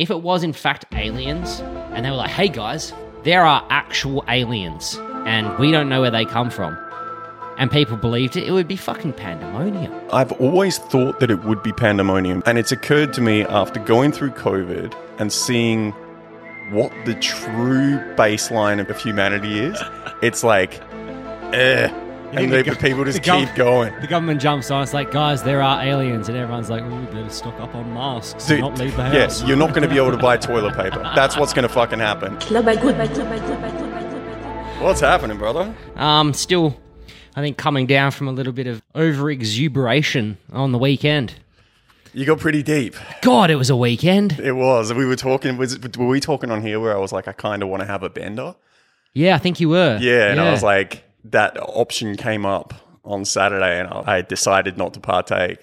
if it was in fact aliens, and they were like, hey guys, there are actual aliens, and we don't know where they come from, and people believed it, it would be fucking pandemonium. I've always thought that it would be pandemonium, and it's occurred to me after going through COVID and seeing what the true baseline of humanity is. It's like, eh. And the the, people just the keep going. The government jumps on. It's like, guys, there are aliens, and everyone's like, "Oh, we better stock up on masks Dude, and not leave the house." Yes, you're not going to be able to buy toilet paper. That's what's going to fucking happen. What's happening, brother? Um, still, I think coming down from a little bit of over exuberation on the weekend. You got pretty deep. God, it was a weekend. It was. We were talking. Was were we talking on here where I was like, I kind of want to have a bender? Yeah, I think you were. Yeah, and I was like, that option came up on Saturday, and I decided not to partake.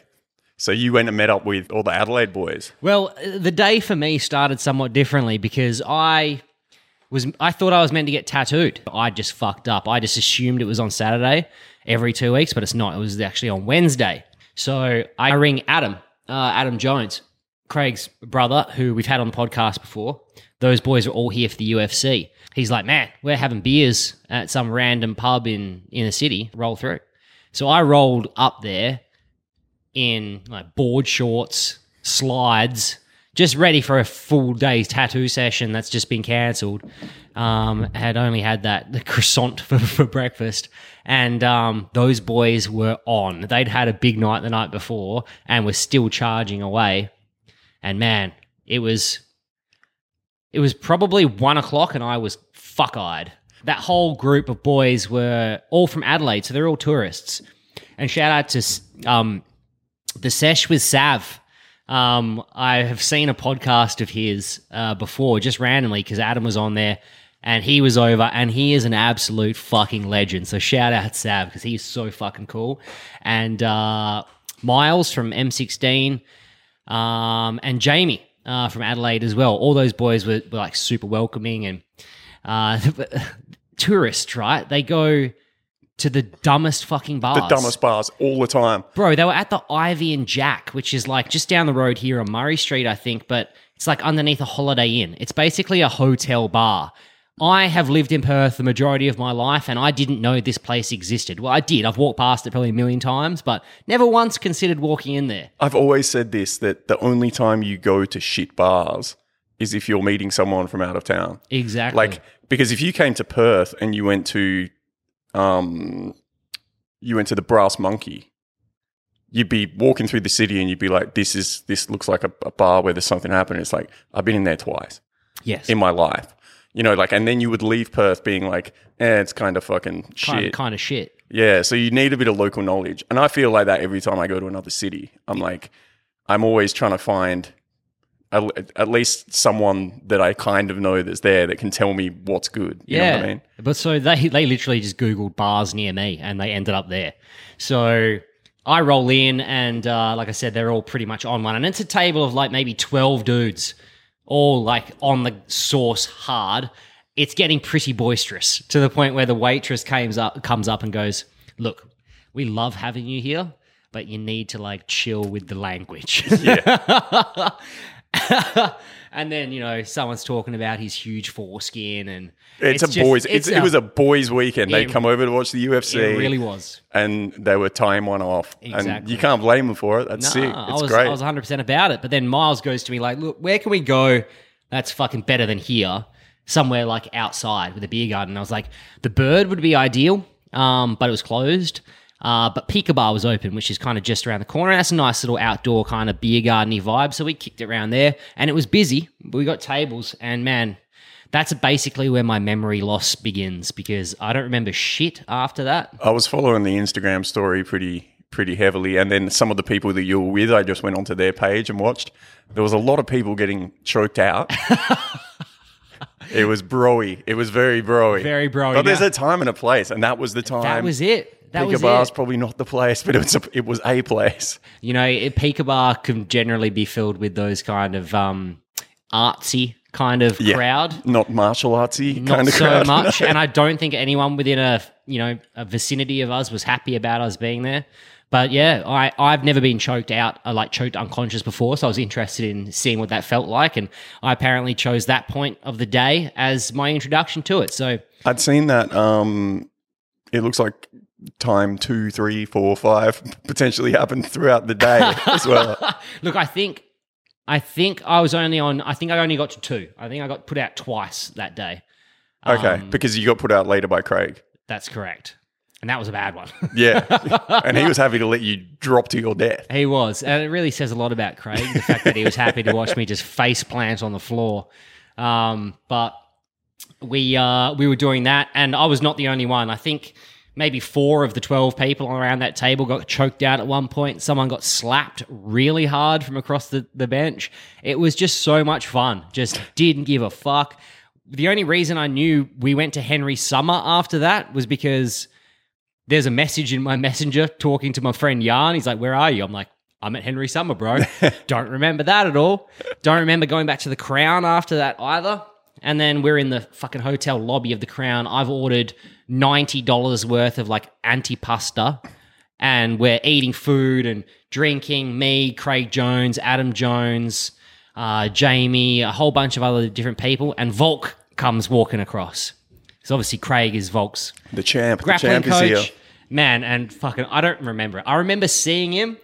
So you went and met up with all the Adelaide boys. Well, the day for me started somewhat differently because I was I thought I was meant to get tattooed. I just fucked up. I just assumed it was on Saturday every two weeks, but it's not. It was actually on Wednesday. So I ring Adam, uh, Adam Jones, Craig's brother, who we've had on the podcast before. Those boys are all here for the UFC. He's like, man, we're having beers at some random pub in in the city. Roll through. So I rolled up there in like board shorts, slides, just ready for a full day's tattoo session that's just been cancelled. Um, had only had that the croissant for, for breakfast, and um, those boys were on. They'd had a big night the night before and were still charging away. And man, it was it was probably one o'clock, and I was fuck eyed. That whole group of boys were all from Adelaide, so they're all tourists. And shout out to um, the sesh with Sav. Um, I have seen a podcast of his uh, before, just randomly, because Adam was on there and he was over, and he is an absolute fucking legend. So shout out Sav because he's so fucking cool. And uh, Miles from M16, um, and Jamie uh, from Adelaide as well. All those boys were, were like super welcoming and uh, tourists, right? They go to the dumbest fucking bars. The dumbest bars all the time. Bro, they were at the Ivy and Jack, which is like just down the road here on Murray Street, I think, but it's like underneath a Holiday Inn. It's basically a hotel bar. I have lived in Perth the majority of my life and I didn't know this place existed. Well, I did. I've walked past it probably a million times, but never once considered walking in there. I've always said this that the only time you go to shit bars is if you're meeting someone from out of town. Exactly. Like because if you came to Perth and you went to um you went to the Brass Monkey, you'd be walking through the city and you'd be like, This is this looks like a, a bar where there's something happening. It's like, I've been in there twice yes. in my life. You know, like and then you would leave Perth being like, eh, it's kind of fucking shit. kind, kind of shit. Yeah, so you need a bit of local knowledge. And I feel like that every time I go to another city. I'm like, I'm always trying to find at, at least someone that I kind of know that's there that can tell me what's good. You yeah. know what I mean? But so they they literally just googled bars near me and they ended up there. So I roll in and uh, like I said, they're all pretty much on one, and it's a table of like maybe twelve dudes, all like on the sauce hard. It's getting pretty boisterous to the point where the waitress comes up comes up and goes, "Look, we love having you here." But you need to like chill with the language. Yeah. and then, you know, someone's talking about his huge foreskin and It's, a just- boys. It's, it was a boys' weekend. They come over to watch the UFC. It really was. and they were tying one off. And Exactly. you can't blame them for it. That's Nah, sick. I It's was, great. I was 100% about it. But then Miles goes to me like, look, where can we go that's fucking better than here? Somewhere like outside with a beer garden. And I was like, the bird would be ideal, um, but it was closed. Uh, but Bar was open, which is kind of just around the corner. That's a nice little outdoor kind of beer gardeny vibe. So we kicked it around there, and it was busy. We got tables, and man, that's basically where my memory loss begins because I don't remember shit after that. I was following the Instagram story pretty pretty heavily, and then some of the people that you were with, I just went onto their page and watched. There was a lot of people getting choked out. it was broy. It was very broy. Very broy, But there's a time and a place, and that was the time. That was it. That Bar's it. probably not the place, but it was a, it was a place. You know, it- Pica Bar can generally be filled with those kind of um, artsy kind of Yeah. crowd. Not martial artsy Not kind of crowd. so crowd. much, and I don't think anyone within a you know a vicinity of us was happy about us being there. But yeah, I, I've never been choked out, uh, like choked unconscious before. So I was interested in seeing what that felt like. And I apparently chose that point of the day as my introduction to it. So I'd seen that. Um, it looks like time two, three, four, five potentially happened throughout the day as well. look, I think. I think I was only on. I think I only got to two. I think I got put out twice that day. Okay, Um, because you got put out later by Craig. That's correct, and that was a bad one. Yeah, and he was happy to let you drop to your death. He was, and it really says a lot about Craig. The fact that he was happy to watch me just face plant on the floor. Um, but we uh, we were doing that, and I was not the only one. I think maybe four of the twelve people around that table got choked out at one point. Someone got slapped really hard from across the, the bench. It was just so much fun. Just didn't give a fuck. The only reason I knew we went to Henry Summer after that was because there's a message in my messenger talking to my friend Yarn. He's like, Where are you? I'm like, I'm at Henry Summer, bro. Don't remember that at all. Don't remember going back to the Crown after that either. And then we're in the fucking hotel lobby of the Crown. I've ordered $90 worth of like antipasta and we're eating food and drinking. Me, Craig Jones, Adam Jones, uh, Jamie, a whole bunch of other different people. And Volk comes walking across. So obviously, Craig is Volk's The champ, the grappling champ is here. coach. Man, and fucking, I don't remember it. I remember seeing him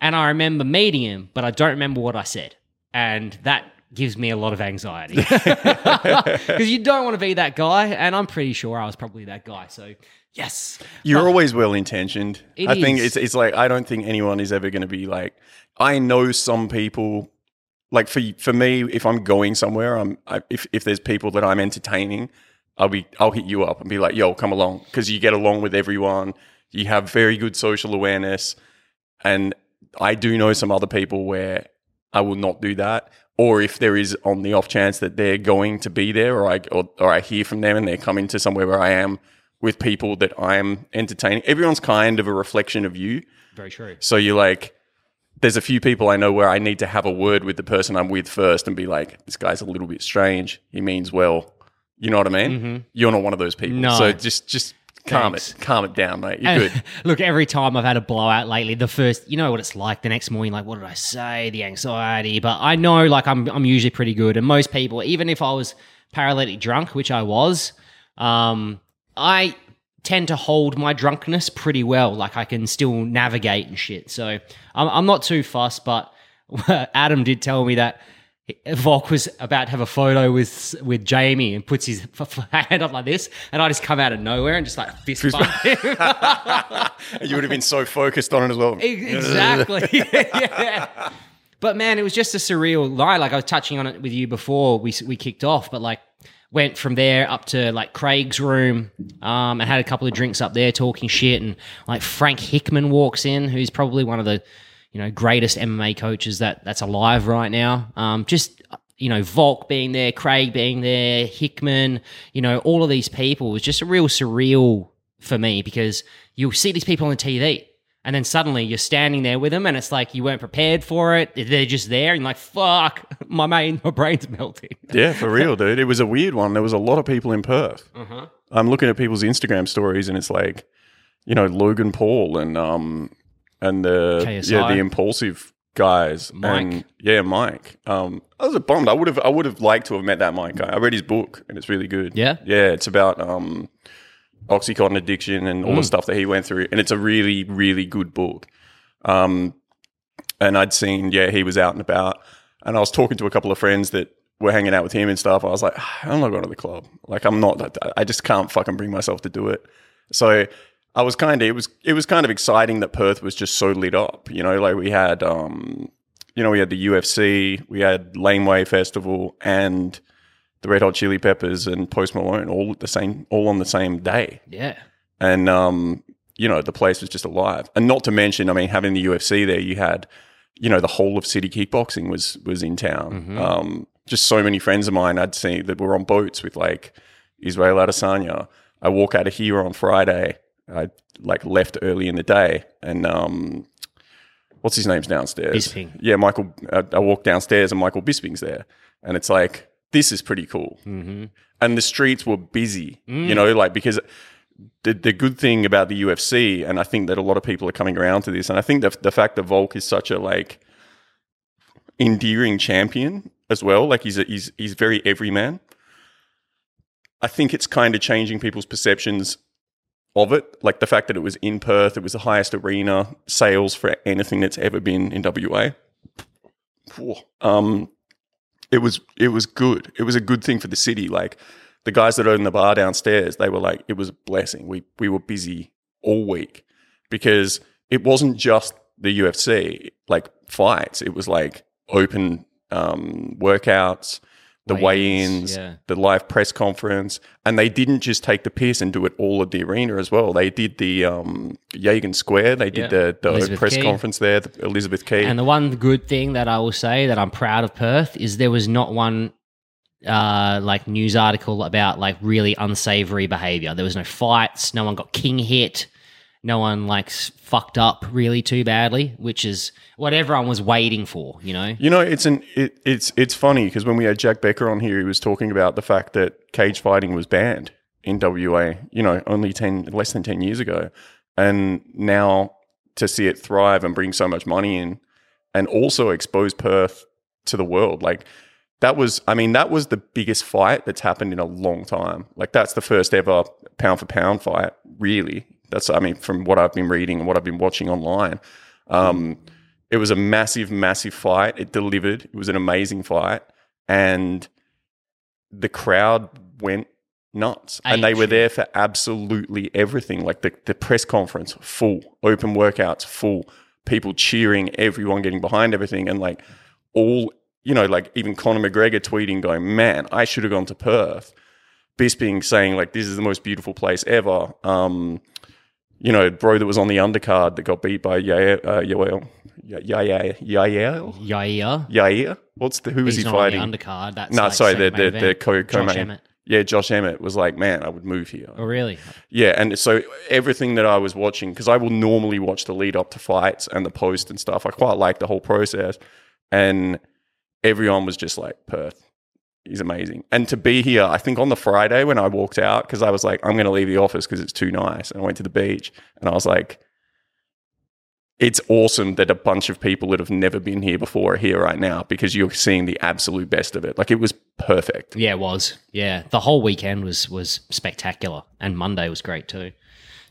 and I remember meeting him, but I don't remember what I said. And that gives me a lot of anxiety because you don't want to be that guy. And I'm pretty sure I was probably that guy. So, yes. You're always well intentioned. I think it's it's like I don't think anyone is ever going to be like. I know some people. Like for for me, if I'm going somewhere, I'm I, if if there's people that I'm entertaining, I'll be I'll hit you up and be like, "Yo, come along," because you get along with everyone. You have very good social awareness, and I do know some other people where I will not do that. Or if there is on the off chance that they're going to be there, or I or, or I hear from them and they're coming to somewhere where I am with people that I am entertaining. Everyone's kind of a reflection of you. Very true. So you're like, there's a few people I know where I need to have a word with the person I'm with first and be like, this guy's a little bit strange. He means well. You know what I mean? Mm-hmm. You're not one of those people. No. So just just calm Thanks. it, calm it down, mate. You're And good. Look, every time I've had a blowout lately, the first, you know what it's like. The next morning, like, what did I say? The anxiety. But I know, like, I'm I'm usually pretty good. And most people, even if I was paralytic drunk, which I was, um, I tend to hold my drunkenness pretty well. Like, I can still navigate and shit. So I'm I'm not too fussed. But Adam did tell me that. Volk was about to have a photo with with Jamie and puts his hand up like this, and I just come out of nowhere and just like fist bump him. you would have been so focused on it as well. Exactly. yeah. But man, it was just a surreal lie. Like I was touching on it with you before we we kicked off, but like went from there up to like Craig's room um, and had a couple of drinks up there talking shit. And like Frank Hickman walks in, who's probably one of the you know greatest MMA coaches that that's alive right now. Um, just you know Volk being there, Craig being there, Hickman, you know all of these people was just a real surreal for me because you'll see these people on the TV. And then suddenly you're standing there with them, and it's like you weren't prepared for it. They're just there, and you're like, "Fuck, my main, my brain's melting." Yeah, for real, dude. It was a weird one. There was a lot of people in Perth. Uh-huh. I'm looking at people's Instagram stories, and it's like, you know, Logan Paul and um and the KSI. yeah the Impaulsive guys Mike. and yeah Mike. Um, I was a bummed. I would have I would have liked to have met that Mike guy. I read his book, and it's really good. Yeah? yeah. It's about um oxycontin addiction and all Mm. the stuff that he went through, and it's a really really good book. Um, and I'd seen, yeah, he was out and about. And I was talking to a couple of friends that were hanging out with him and stuff. I was like, "Ah, I'm not going to the club. Like, I'm not, I just can't fucking bring myself to do it. So I was kind of, it was, it was kind of exciting that Perth was just so lit up. You know, like we had, um, you know, we had the UFC, we had Laneway Festival and the Red Hot Chili Peppers and Post Malone all at the same, all on the same day Yeah, and um, you know the place was just alive. And not to mention, I mean, having the UFC there, you had, you know, the whole of City Kickboxing was was in town. Um, just so many friends of mine I'd seen that were on boats with like Israel Adesanya. I walk out of here on Friday. I like left early in the day, and um, what's his name's downstairs? Bisping. Yeah, Michael. I, I walk downstairs, and Michael Bisping's there, and it's like this is pretty cool mm-hmm. and the streets were busy, you know, like because the, the good thing about the UFC, and I think that a lot of people are coming around to this, and I think that the fact that Volk is such a like endearing champion as well, like he's a, he's he's very everyman. I think it's kind of changing people's perceptions of it. Like the fact that it was in Perth, it was the highest arena sales for anything that's ever been in WA. Um, it was it was good. It was a good thing for the city. Like the guys that owned the bar downstairs, they were like, it was a blessing. We we were busy all week because it wasn't just the UFC like fights. It was like open um, workouts, the Weigh-ins, weigh-ins, yeah. the live press conference, and they didn't just take the piss and do it all at the arena as well. They did the um, Yagan Square. They did Yeah. the, the press Quay. conference there, the Elizabeth Quay. And the one good thing that I will say that I'm proud of Perth is there was not one uh like news article about like really unsavory behavior. There was no fights, no one got king hit, no one like fucked up really too badly, which is what everyone was waiting for, you know. You know, it's an it, it's it's funny because when we had Jack Becker on here, he was talking about the fact that cage fighting was banned in WA. You know, only ten less than ten years ago, and now to see it thrive and bring so much money in, and also expose Perth to the world, like that was. I mean, that was the biggest fight that's happened in a long time. Like that's the first ever pound for pound fight, really. That's I mean, from what I've been reading and what I've been watching online. Um, it was a massive, massive fight. It delivered. It was an amazing fight, and the crowd went nuts. And they were there for absolutely everything. Like the, the press conference, full. Open workouts, full. People cheering, everyone getting behind everything, and like all you know, like even Conor McGregor tweeting, going, "Man, I should have gone to Perth." Bisping saying, "Like this is the most beautiful place ever." Um, you know, bro that was on the undercard that got beat by Yair, uh, Yoel, Yair, Yair, Yair. Yair. What's the who He's he not fighting? on the undercard. That's no, like sorry, the the, the co co-main. Emmett. Yeah, Josh Emmett was like, man, I would move here. Oh, really? Yeah, and so everything that I was watching, because I will normally watch the lead up to fights and the post and stuff. I quite like the whole process, and everyone was just like, Perth, he's amazing. And to be here, I think on the Friday when I walked out, because I was like, I'm going to leave the office because it's too nice, and I went to the beach, and I was like. It's awesome that a bunch of people that have never been here before are here right now because you're seeing the absolute best of it. Like it was perfect. Yeah, it was. Yeah, the whole weekend was was spectacular, and Monday was great too.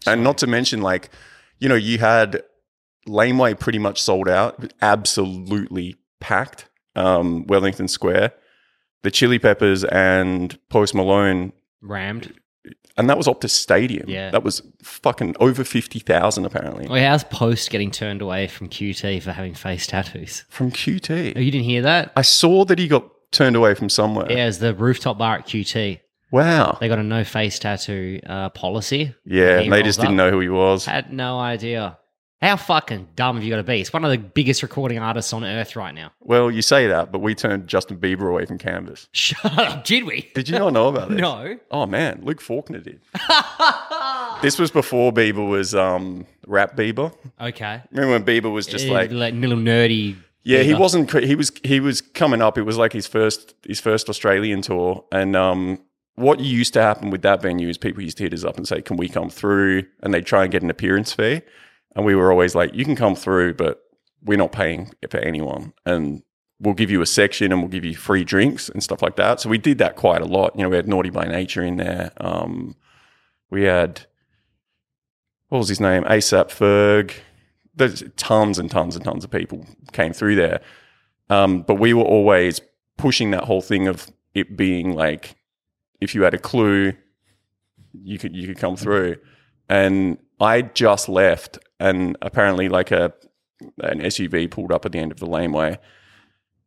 And not to mention, like, you know, you had Laneway pretty much sold out, absolutely packed. Um, Wellington Square, the Chili Peppers and Post Malone, Rammed. and that was Optus Stadium. Yeah. that was fucking over fifty thousand apparently Oh, how's Post getting turned away from QT for having face tattoos? from Oh, QT. you didn't hear that? I saw that he got turned away from somewhere. Yeah, it's the rooftop bar at QT. Wow. They got a no face tattoo uh, policy. Yeah, and they just didn't up. know who he was. Had no idea. How fucking dumb have you got to be? It's one of the biggest recording artists on earth right now. Well, you say that, but we turned Justin Bieber away from Canvas. Shut up, did we? Did you not know about this? No. Oh man, Luke Faulkner did. this was before Bieber was um, rap Bieber. Okay. Remember when Bieber was just like, like little nerdy. yeah, he wasn't. He was. He was coming up. It was like his first. His first Australian tour, and um, what used to happen with that venue is people used to hit us up and say, "Can we come through?" And they try and get an appearance fee, and we were always like, "You can come through, but we're not paying for anyone." And we'll give you a section and we'll give you free drinks and stuff like that. So we did that quite a lot. You know, we had Naughty by Nature in there. Um, we had what was his name? ASAP Ferg. There's tons and tons and tons of people came through there. Um, but we were always pushing that whole thing of it being like, if you had a clue, you could you could come through. And I just left, and apparently, like a an SUV pulled up at the end of the laneway,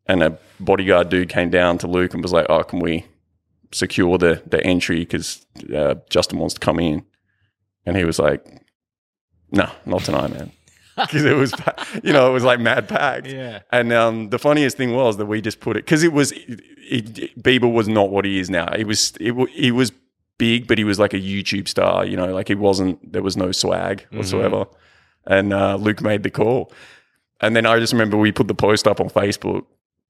and a bodyguard dude came down to Luke and was like, "Oh, can we secure the the entry because uh, Justin wants to come in?" And he was like, "No, not tonight, man." Because it was, you know, it was like mad packed. Yeah. And um, the funniest thing was that we just put it because it was it, it, Bieber was not what he is now. He was it, he was big, but he was like a YouTube star. You know, like he wasn't. There was no swag whatsoever. And uh, Luke made the call, and then I just remember we put the post up on Facebook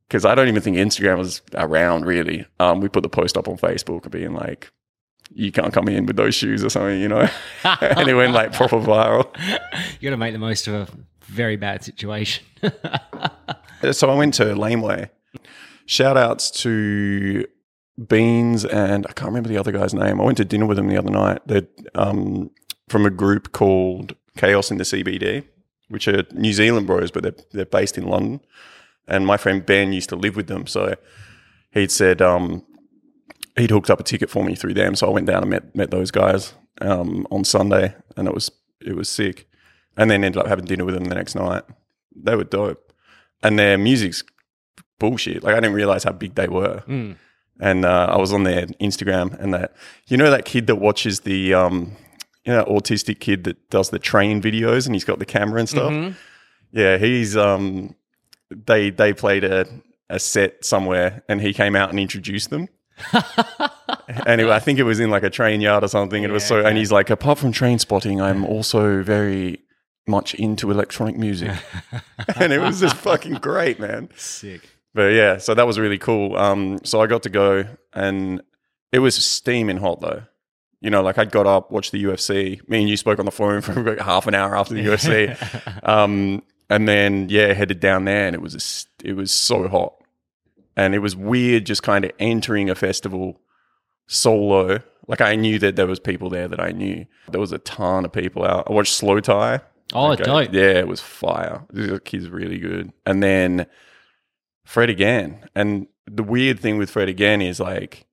because I don't even think Instagram was around really. Um, we put the post up on Facebook being like, you can't come in with those shoes or something, you know. and it went like proper viral. You got to make the most of a very bad situation. So I went to Laneway. Shout outs to Beans and I can't remember the other guy's name. I went to dinner with him the other night. They're um, from a group called Chaos in the CBD, which are New Zealand bros, but they're, they're based in London. And my friend Ben used to live with them. So he'd said um, he'd hooked up a ticket for me through them. So I went down and met, met those guys um, on Sunday and it was, it was sick. And then ended up having dinner with them the next night. They were dope. And their music's bullshit. Like I didn't realize how big they were. And uh, I was on their Instagram, and that you know that kid that watches the um, you know autistic kid that does the train videos, and he's got the camera and stuff. Yeah, he's um, they they played a a set somewhere, and he came out and introduced them. anyway, I think it was in like a train yard or something. And it was so, and he's like, apart from train spotting, I'm also very much into electronic music. and it was just fucking great, man. Sick. But yeah, so that was really cool. Um, so I got to go, and it was steaming hot though. You know, like I got up, watched the UFC. Me and you spoke on the phone for about half an hour after the UFC, um, and then yeah, headed down there, and it was a it was so hot, and it was weird just kind of entering a festival solo. Like I knew that there was people there that I knew. There was a ton of people out. I watched Slowthai. Oh, Okay. dope. Yeah, it was fire. This kid's really good. And then Fred again. And the weird thing with Fred again is like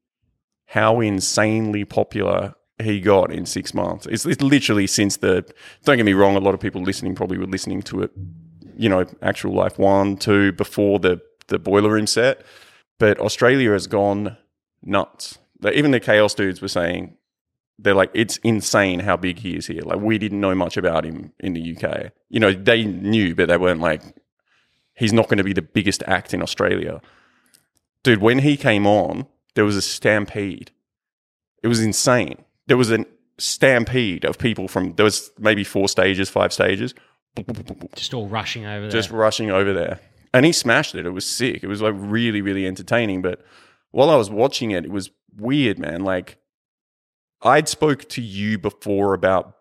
how insanely popular he got in six months. It's, it's literally since the. Don't get me wrong. A lot of people listening probably were listening to it. You know, actual life one, two before the the boiler room set. But Australia has gone nuts. Like, even the chaos dudes were saying they're like, it's insane how big he is here. Like, we didn't know much about him in the UK. You know, they knew, but they weren't like, he's not going to be the biggest act in Australia. Dude, when he came on, there was a stampede. It was insane. There was a stampede of people from, there was maybe four stages, five stages, Just all rushing over there. just rushing over there. And he smashed it. It was sick. It was like really, really entertaining. But while I was watching it, it was weird, man. Like I'd spoke to you before about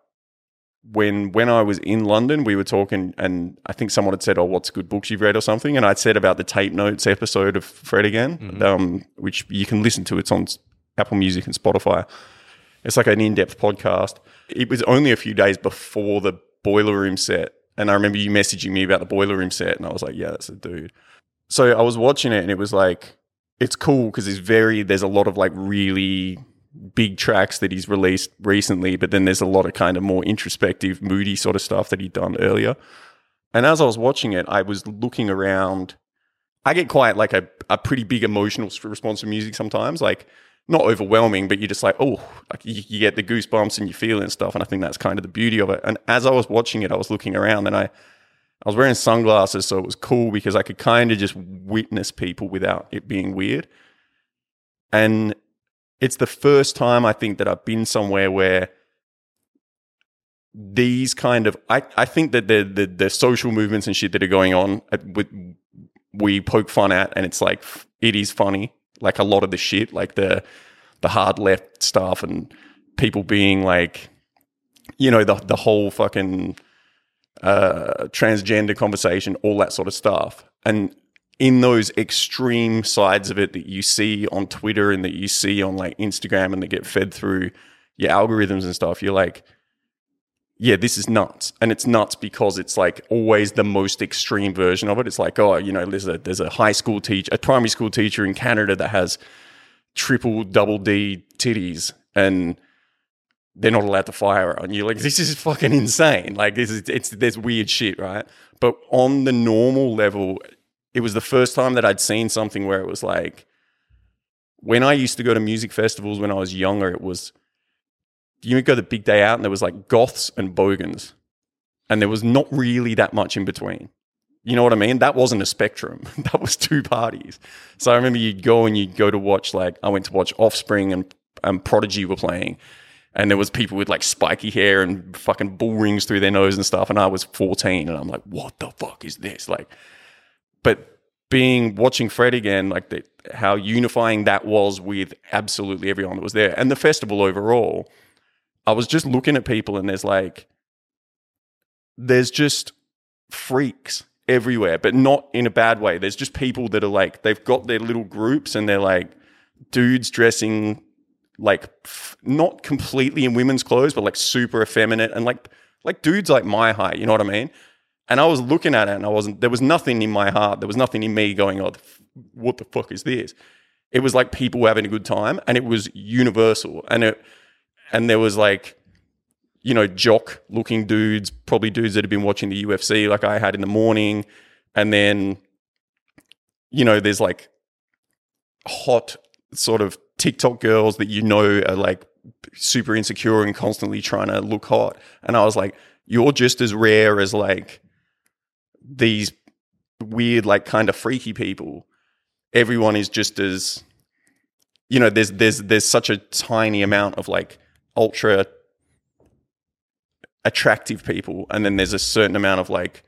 when when I was in London, we were talking, and I think someone had said, "Oh, what's good books you've read or something?" And I'd said about the tape notes episode of Fred again, um, which you can listen to. It's on Apple Music and Spotify. It's like an in-depth podcast. It was only a few days before the boiler room set, and I remember you messaging me about the boiler room set, and I was like, "Yeah, that's a dude." So I was watching it, and it was like, it's cool because it's very. There's a lot of like really big tracks that he's released recently, but then there's a lot of kind of more introspective, moody sort of stuff that he'd done earlier. And as I was watching it, I was looking around. I get quite like a, a pretty big emotional response to music sometimes, like not overwhelming, but you're just like, oh, like you, you get the goosebumps and you feel it and stuff. And I think that's kind of the beauty of it. And as I was watching it, I was looking around and I, I was wearing sunglasses, so it was cool because I could kind of just witness people without it being weird. And it's the first time I think that I've been somewhere where these kind of I, I think that the, the the social movements and shit that are going on with we poke fun at and it's like it is funny. Like a lot of the shit like the the hard left stuff and people being like you know the the whole fucking uh transgender conversation all that sort of stuff. And in those extreme sides of it that you see on Twitter and that you see on like Instagram and that get fed through your algorithms and stuff, you're like, yeah, this is nuts. And it's nuts because it's like always the most extreme version of it. It's like, oh, you know, there's a there's a high school teacher, a primary school teacher in Canada that has triple double D titties and they're not allowed to fire her. And you're like, this is fucking insane. Like this is it's there's weird shit, right? But on the normal level, it was the first time that I'd seen something where it was like when I used to go to music festivals when I was younger, it was you would go the big day out and there was like goths and bogans. And there was not really that much in between. You know what I mean? That wasn't a spectrum. that was two parties. So I remember you'd go and you'd go to watch like I went to watch Offspring and and Prodigy were playing. And there was people with like spiky hair and fucking bull rings through their nose and stuff. And I was 14 and I'm like, what the fuck is this? Like, but being watching Fred again, like the, how unifying that was with absolutely everyone that was there, and the festival overall. I was just looking at people, and there's like, there's just freaks everywhere, but not in a bad way. There's just people that are like, they've got their little groups, and they're like dudes dressing like not completely in women's clothes, but like super effeminate and like like dudes like my height. You know what I mean? And I was looking at it, and I wasn't. There was nothing in my heart. There was nothing in me going, "Oh, what the fuck is this?" It was like people having a good time, and it was universal. And it and there was like you know jock looking dudes, probably dudes that had been watching the UFC, like I had in the morning, and then you know there's like hot sort of TikTok girls that you know are like super insecure and constantly trying to look hot. And I was like, you're just as rare as like these weird, like kind of freaky people. Everyone is just as you know, there's there's there's such a tiny amount of like ultra attractive people, and then there's a certain amount of like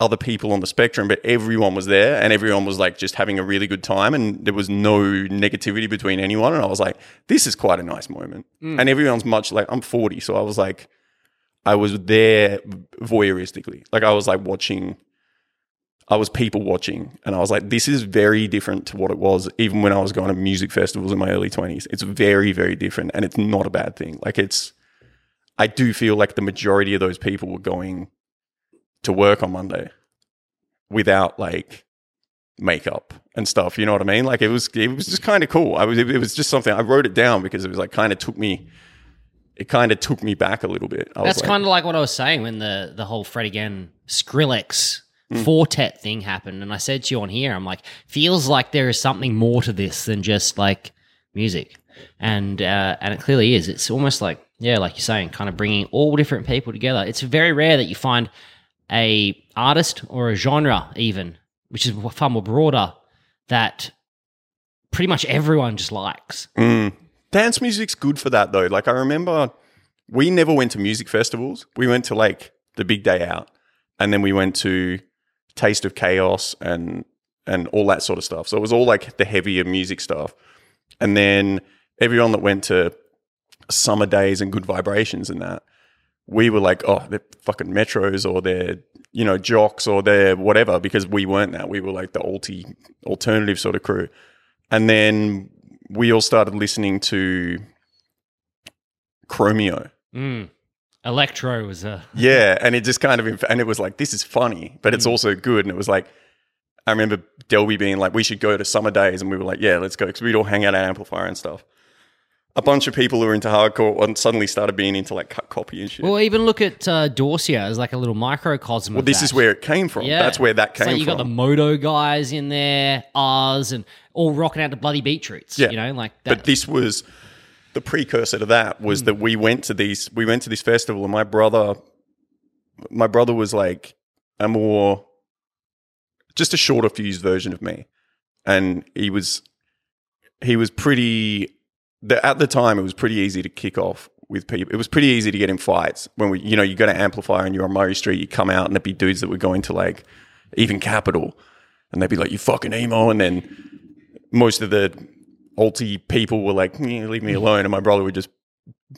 other people on the spectrum, but everyone was there and everyone was like just having a really good time and there was no negativity between anyone. And I was like, this is quite a nice moment. Mm. And everyone's much like, I'm 40. So I was like, I was there voyeuristically. Like I was like watching, I was people watching and I was like, this is very different to what it was even when I was going to music festivals in my early 20s. It's very, very different and it's not a bad thing. Like it's, I do feel like the majority of those people were going to work on Monday without like makeup and stuff. You know what I mean? Like it was, it was just kind of cool. I was, it was just something I wrote it down because it was like kind of took me, it kind of took me back a little bit. I That's like, kind of like what I was saying when the the whole Fred again Skrillex Mm. Four Tet thing happened, and I said to you on here, I'm like, feels like there is something more to this than just like music, and uh, and it clearly is. It's almost like yeah, like you're saying, kind of bringing all different people together. It's very rare that you find a artist or a genre even, which is far more broader, that pretty much everyone just likes. Mm. Dance music's good for that though. Like I remember we never went to music festivals. We went to like the big day out and then we went to Taste of Chaos and and all that sort of stuff. So it was all like the heavier music stuff. And then everyone that went to summer days and good vibrations and that, we were like, oh, they're fucking metros or they're, you know, jocks or they're whatever, because we weren't that. We were like the alti alternative sort of crew. And then we all started listening to Chromeo. Mm. Electro was a Yeah, and it just kind of and it was like this is funny, but it's also good. And it was like I remember Delby being like, "We should go to summer days," and we were like, "Yeah, let's go," because we'd all hang out at Amplifier and stuff. A bunch of people who were into hardcore suddenly started being into like cut copy and shit. Well, Well, even look at uh, Dorsia as like a little microcosm. of this that. is where it came from. Yeah. That's where that It's like came you from. got the Moto guys in there, ours, and all rocking out to bloody beetroots. Yeah. you know, like that. But this was the precursor to that was hmm. that we went to these we went to this festival and my brother my brother was like a more just a shorter fused version of me. And he was he was pretty the, at the time it was pretty easy to kick off with people. It was pretty easy to get in fights when we you know, you go to amplifier and you're on Murray Street, you come out and there'd be dudes that were going to like even capital and they'd be like, You fucking emo and then most of the alti people were like, leave me alone, and my brother would just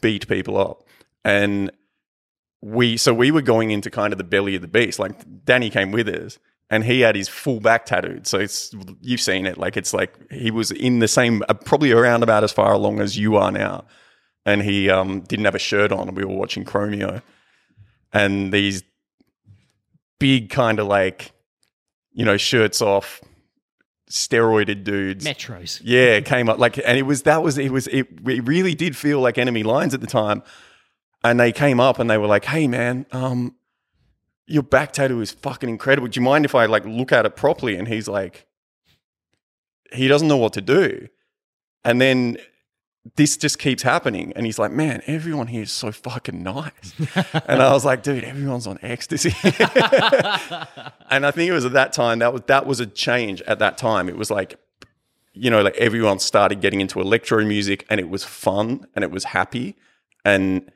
beat people up. And we, so we were going into kind of the belly of the beast. Like Danny came with us, and he had his full back tattooed. So it's you've seen it. Like it's like he was in the same, uh, probably around about as far along as you are now, and he um, didn't have a shirt on, we were watching Chromeo, and these big kind of like, you know, shirts off. Steroided dudes, metros. yeah, came up like, and it was that was it was it, it really did feel like enemy lines at the time, and they came up and they were like, "Hey, man, um, your back tattoo is fucking incredible. Do you mind if I like look at it properly?" And he's like, he doesn't know what to do, and then this just keeps happening, and he's like, "Man, everyone here is so fucking nice," and I was like, "Dude, everyone's on ecstasy." and I think it was at that time that was that was a change at that time. It was like you know, like everyone started getting into electro music and it was fun and it was happy. And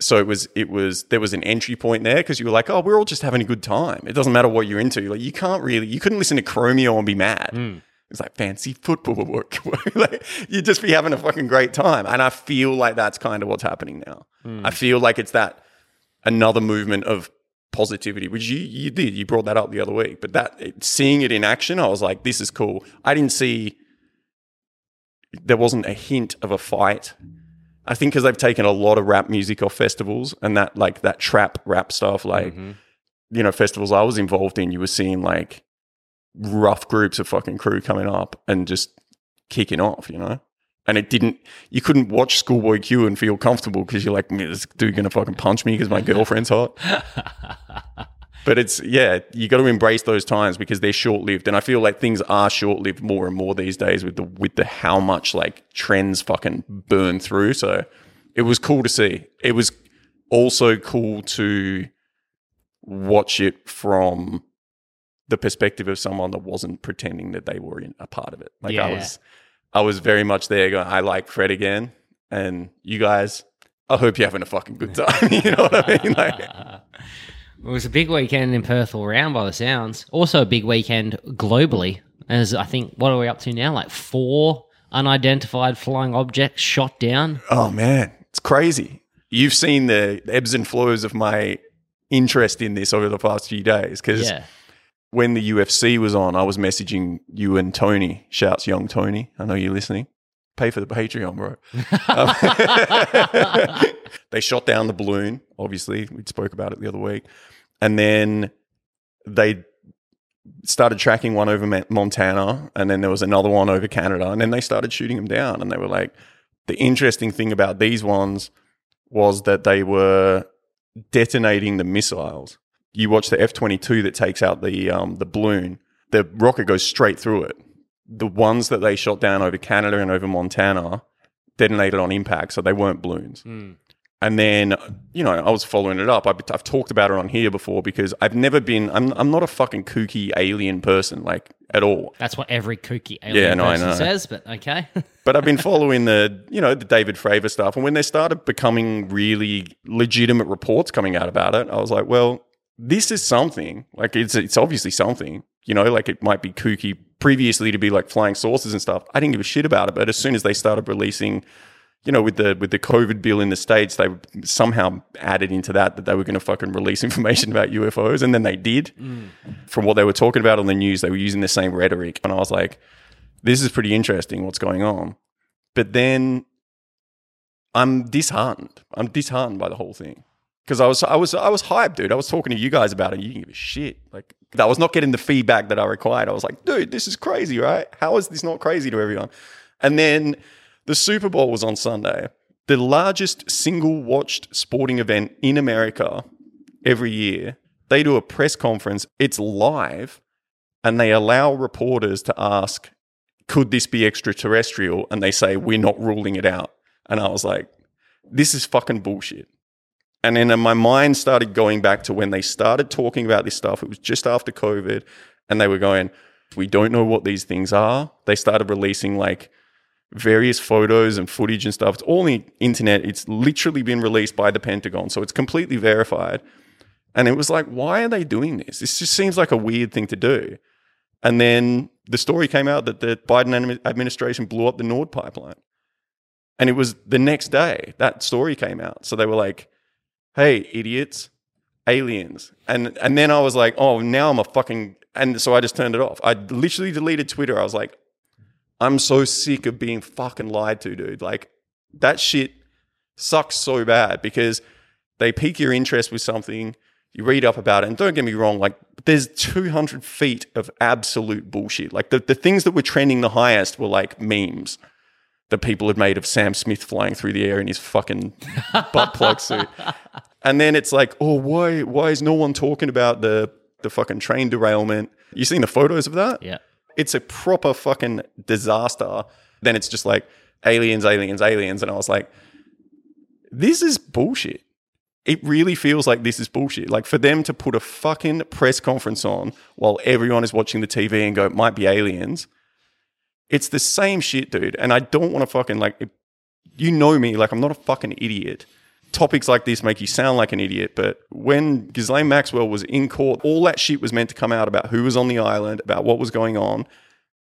so it was it was there was an entry point there because you were like, oh, we're all just having a good time. It doesn't matter what you're into. Like you can't really you couldn't listen to Chromeo and be mad. Hmm. It's like fancy football. like you'd just be having a fucking great time. And I feel like that's kind of what's happening now. Hmm. I feel like it's that another movement of positivity, which you you did. You brought that up the other week. But that it- seeing it in action, I was like, this is cool. I didn't see there wasn't a hint of a fight. I think because they've taken a lot of rap music off festivals and that like that trap rap stuff, like mm-hmm. you know, festivals I was involved in, you were seeing like rough groups of fucking crew coming up and just kicking off, you know? And it didn't, you couldn't watch Schoolboy Q and feel comfortable because you're like, this dude gonna fucking punch me because my girlfriend's hot. but it's, yeah, you got to embrace those times because they're short lived. And I feel like things are short lived more and more these days with the, with the how much like trends fucking burn through. So it was cool to see. It was also cool to watch it from the perspective of someone that wasn't pretending that they were in a part of it. Like I was, I was very much there going, I like Fred again. And you guys, I hope you're having a fucking good time. you know what I mean? Like, It was a big weekend in Perth all round by the sounds. Also a big weekend globally, as I think, what are we up to now? Like four unidentified flying objects shot down. oh man, it's crazy. You've seen the ebbs and flows of my interest in this over the past few days because Yeah. When the UFC was on, I was messaging you and Tony. Shouts, young Tony. I know you're listening. Pay for the Patreon, bro. Um, they shot down the balloon. Obviously, we spoke about it the other week, and then they started tracking one over Montana, and then there was another one over Canada, and then they started shooting them down. And they were like, the interesting thing about these ones was that they were detonating the missiles you watch the F twenty two that takes out the um, the balloon, the rocket goes straight through it. The ones that they shot down over Canada and over Montana detonated on impact, so they weren't balloons. And then, you know, I was following it up. I've, I've talked about it on here before because I've never been. I'm I'm not a fucking kooky alien person, like at all. That's what every kooky alien Yeah, no, I person know. says, but okay. But I've been following the, you know, the David Fravor stuff. And when there started becoming really legitimate reports coming out about it, I was like, well, this is something. Like it's it's obviously something. You know, like it might be kooky previously to be like flying saucers and stuff. I didn't give a shit about it. But as soon as they started releasing, you know, with the with the COVID bill in the states, they somehow added into that that they were going to fucking release information about UFOs, and then they did. Mm. From what they were talking about on the news, they were using the same rhetoric, and I was like, this is pretty interesting. What's going on? But then I'm disheartened. I'm disheartened by the whole thing because I was I was I was hyped, dude. I was talking to you guys about it. You didn't give a shit. Like I was not getting the feedback that I required. I was like, dude, this is crazy, right? How is this not crazy to everyone? And then the Super Bowl was on Sunday, the largest single watched sporting event in America every year. They do a press conference. It's live, and they allow reporters to ask, "Could this be extraterrestrial?" And they say, "We're not ruling it out." And I was like, "This is fucking bullshit." And then my mind started going back to when they started talking about this stuff. It was just after COVID, and they were going, "We don't know what these things are." They started releasing like various photos and footage and stuff. It's all the internet. It's literally been released by the Pentagon, so it's completely verified. And it was like, why are they doing this? This just seems like a weird thing to do. And then the story came out that the Biden administration blew up the Nord pipeline. And it was the next day that story came out. So they were like, hey, idiots, aliens. And and then I was like, oh, now I'm a fucking and so I just turned it off. I literally deleted Twitter. I was like, I'm so sick of being fucking lied to, dude. Like that shit sucks so bad because they pique your interest with something, you read up about it, and don't get me wrong, like there's 200 feet of absolute bullshit. Like the, the things that were trending the highest were like memes that people had made of Sam Smith flying through the air in his fucking butt plug suit. And then it's like, oh, why why is no one talking about the the fucking train derailment? You seen the photos of that? yeah. it's a proper fucking disaster. Then it's just like aliens, aliens, aliens. And I was like, this is bullshit. It really feels like this is bullshit. Like for them to put a fucking press conference on while everyone is watching the TV and go, it might be aliens. It's the same shit, dude. And I don't want to fucking like, it- you know me, like I'm not a fucking idiot. Topics like this make you sound like an idiot, but when Ghislaine Maxwell was in court, all that shit was meant to come out about who was on the island, about what was going on.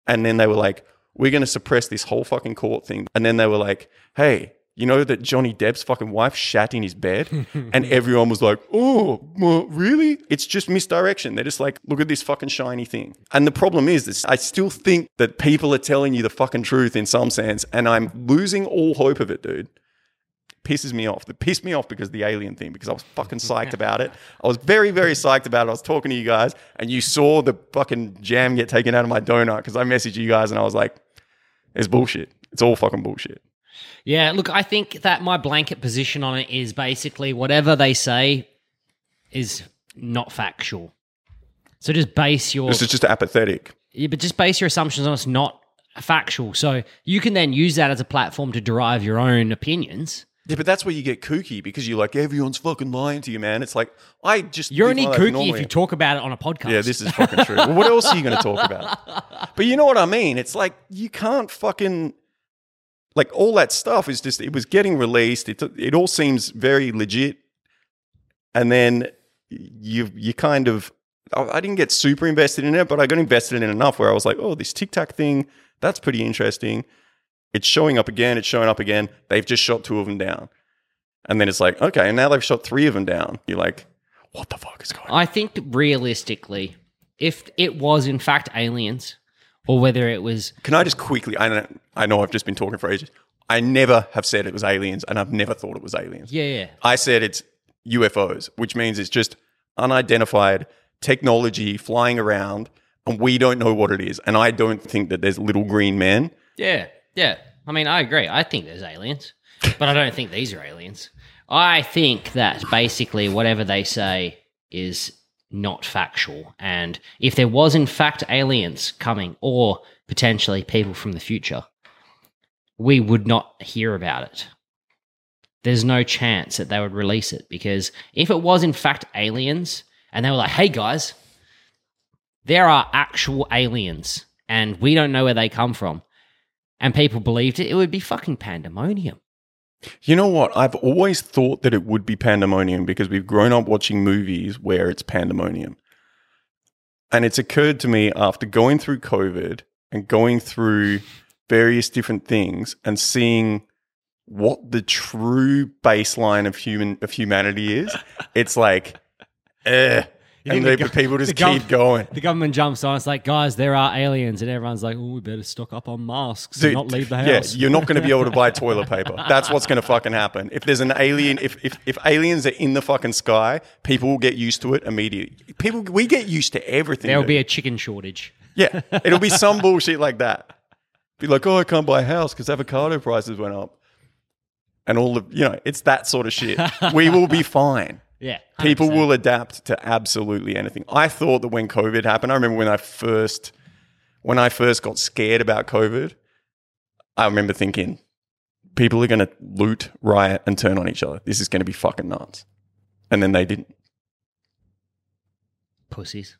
And then they were like, we're going to suppress this whole fucking court thing. And then they were like, hey, you know that Johnny Depp's fucking wife shat in his bed? and everyone was like, oh, well, really? It's just misdirection. They're just like, look at this fucking shiny thing. And the problem is, this, I still think that people are telling you the fucking truth in some sense. And I'm losing all hope of it, dude pisses me off. It pissed me off because the alien thing, because I was fucking psyched about it. I was very, very psyched about it. I was talking to you guys, and you saw the fucking jam get taken out of my donut because I messaged you guys and I was like, it's bullshit. It's all fucking bullshit. Yeah, look, I think that my blanket position on it is basically whatever they say is not factual. So just base your This is just apathetic. yeah, but just base your assumptions on it's not factual. So you can then use that as a platform to derive your own opinions. Yeah, but that's where you get kooky because you're like, everyone's fucking lying to you, man. It's like, I just. You're only kooky normally. if you talk about it on a podcast. Yeah, this is fucking true. well, what else are you going to talk about? But you know what I mean? It's like you can't fucking like all that stuff is just it was getting released. It it all seems very legit, and then you you kind of I I didn't get super invested in it, but I got invested in it enough where I was like, oh, this Tic Tac thing that's pretty interesting. It's showing up again. It's showing up again. They've just shot two of them down, and then it's like okay, and now they've shot three of them down. You're like, what the fuck is going on? I think realistically, if it was in fact aliens, or whether it was Can I just quickly? I know, I know I've just been talking for ages. I never have said it was aliens, and I've never thought it was aliens. yeah, yeah. I said it's UFOs, which means it's just unidentified technology flying around, and we don't know what it is. And I don't think that there's little green men. Yeah, yeah. I mean, I agree. I think there's aliens, but I don't think these are aliens. I think that basically whatever they say is not factual. And if there was, in fact, aliens coming or potentially people from the future, we would not hear about it. There's no chance that they would release it because if it was, in fact, aliens and they were like, hey guys, there are actual aliens and we don't know where they come from and people believed it, it would be fucking pandemonium. You know what? I've always thought that it would be pandemonium because we've grown up watching movies where it's pandemonium. And it's occurred to me after going through COVID and going through various different things and seeing what the true baseline of human of humanity is. It's like, eh. You And the, the people just the keep going. The government jumps on, it's like, guys, there are aliens, and everyone's like, oh, we better stock up on masks Dude, and not leave the yeah, house. you're not going to be able to buy toilet paper. That's what's going to fucking happen. If there's an alien, if, if if aliens are in the fucking sky, people will get used to it immediately. People, we get used to everything. There'll be a chicken shortage. yeah, it'll be some bullshit like that. Be like, oh, I can't buy a house because avocado prices went up, and all the you know, it's that sort of shit. we will be fine. Yeah. People 100%. will adapt to absolutely anything. I thought that when COVID happened, I remember when I first when I first got scared about COVID, I remember thinking people are going to loot, riot and turn on each other. This is going to be fucking nuts. And then they didn't. Pussies.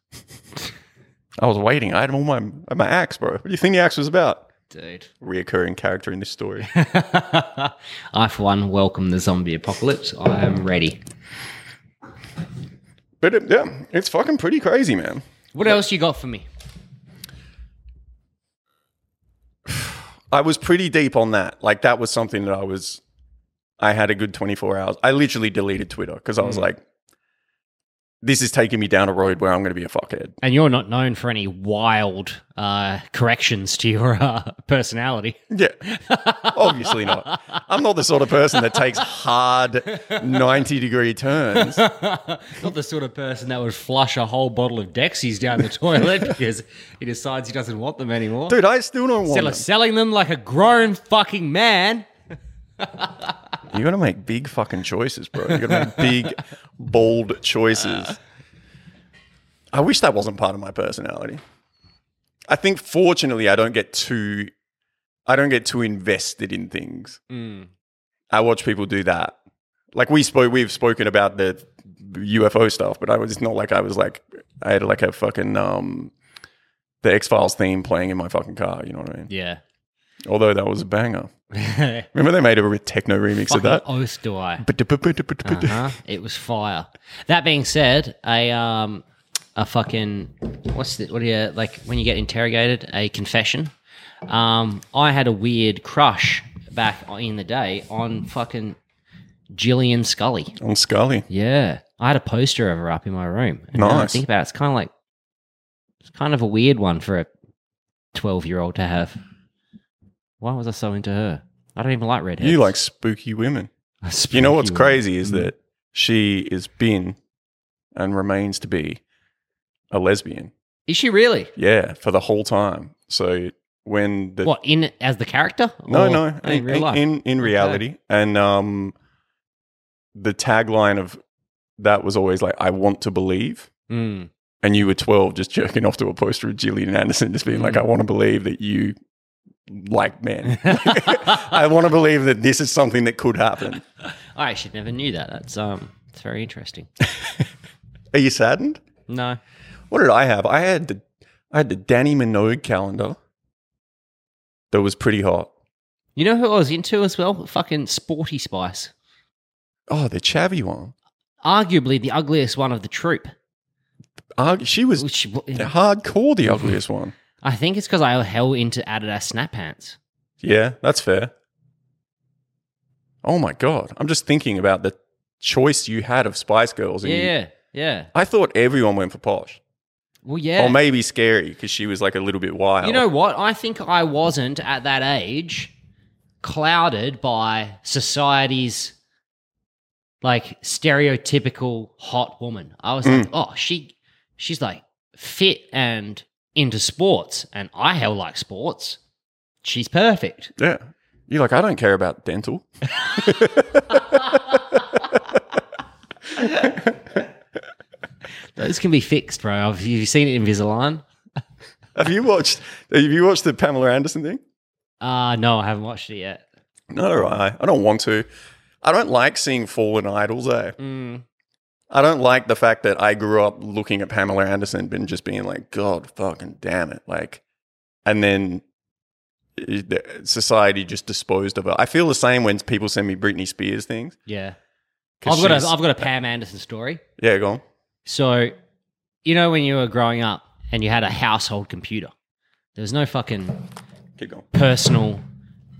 I was waiting. I had all my my axe, bro. What do you think the axe was about? Dude. Reoccurring character in this story. I, for one, welcome the zombie apocalypse. I am ready. But it, yeah, it's fucking pretty crazy, man. What else you got for me? I was pretty deep on that. Like that was something that I was I had a good 24 hours. I literally deleted Twitter because I was mm. like this is taking me down a road where I'm going to be a fuckhead. And you're not known for any wild uh, corrections to your uh, personality. Yeah. Obviously not. I'm not the sort of person that takes hard 90 degree turns. Not the sort of person that would flush a whole bottle of Dexies down the toilet because he decides he doesn't want them anymore. Dude, I still don't want Instead them. selling them like a grown fucking man. You got to make big fucking choices, bro. You got to make big, bold choices. I wish that wasn't part of my personality. I think, fortunately, I don't get too, I don't get too invested in things. I watch people do that. Like we spoke, we've spoken about the UFO stuff, but I was it's not like I was like I had like a fucking um, the X Files theme playing in my fucking car. You know what I mean? Yeah. Although that was a banger. Remember they made a re- techno remix of that? oath do I. Uh-huh. It was fire. That being said, a um a fucking what's the what do you like when you get interrogated? A confession. Um, I had a weird crush back in the day on fucking Gillian Scully. On Scully. Yeah, I had a poster of her up in my room. And now I Nice. think about it, it's kind of like it's kind of a weird one for a twelve-year-old to have. Why was I so into her? I don't even like redheads. You like spooky women. You know what's crazy is that she is been and remains to be a lesbian. Is she really? Yeah, for the whole time. So when the What in as the character? no no in, in, real life. in in reality and um the tagline of that was always like I want to believe Mm. and you were 12 just jerking off to a poster of Gillian Anderson just being like Mm. I want to believe that you like men. I want to believe that this is something that could happen. I actually never knew that. That's um, it's very interesting. Are you saddened? No, What did I have? I had the I had the Dannii Minogue calendar. That was pretty hot. you know who I was into as well? Fucking Sporty Spice. Oh, the chavvy one. Arguably the ugliest one of the troop. Uh, she was hardcore the ugliest one. I think it's because I held into Adidas snap pants. Yeah, that's fair. Oh my god, I'm just thinking about the choice you had of Spice Girls. and you- Yeah, yeah. I thought everyone went for posh, Well, yeah. or maybe scary because she was like a little bit wild. You know what? I think I wasn't at that age clouded by society's like stereotypical hot woman. I was like, mm. oh, she she's like fit and into sports, and I hell like sports. She's perfect. yeah, you're like I don't care about dental. Those can be fixed, bro. Have you seen it in Invisalign? have you watched? Have you watched the Pamela Anderson thing? Uh no, I haven't watched it yet. No, I. I don't want to. I don't like seeing fallen idols. Eh? Mm. I don't like the fact that I grew up looking at Pamela Anderson and just being like, God fucking damn it. Like, and then society just disposed of her. I feel the same when people send me Britney Spears things. Yeah. I've got a I've got a Pam Anderson story. Yeah, go on. So, you know, when you were growing up and you had a household computer, there was no fucking personal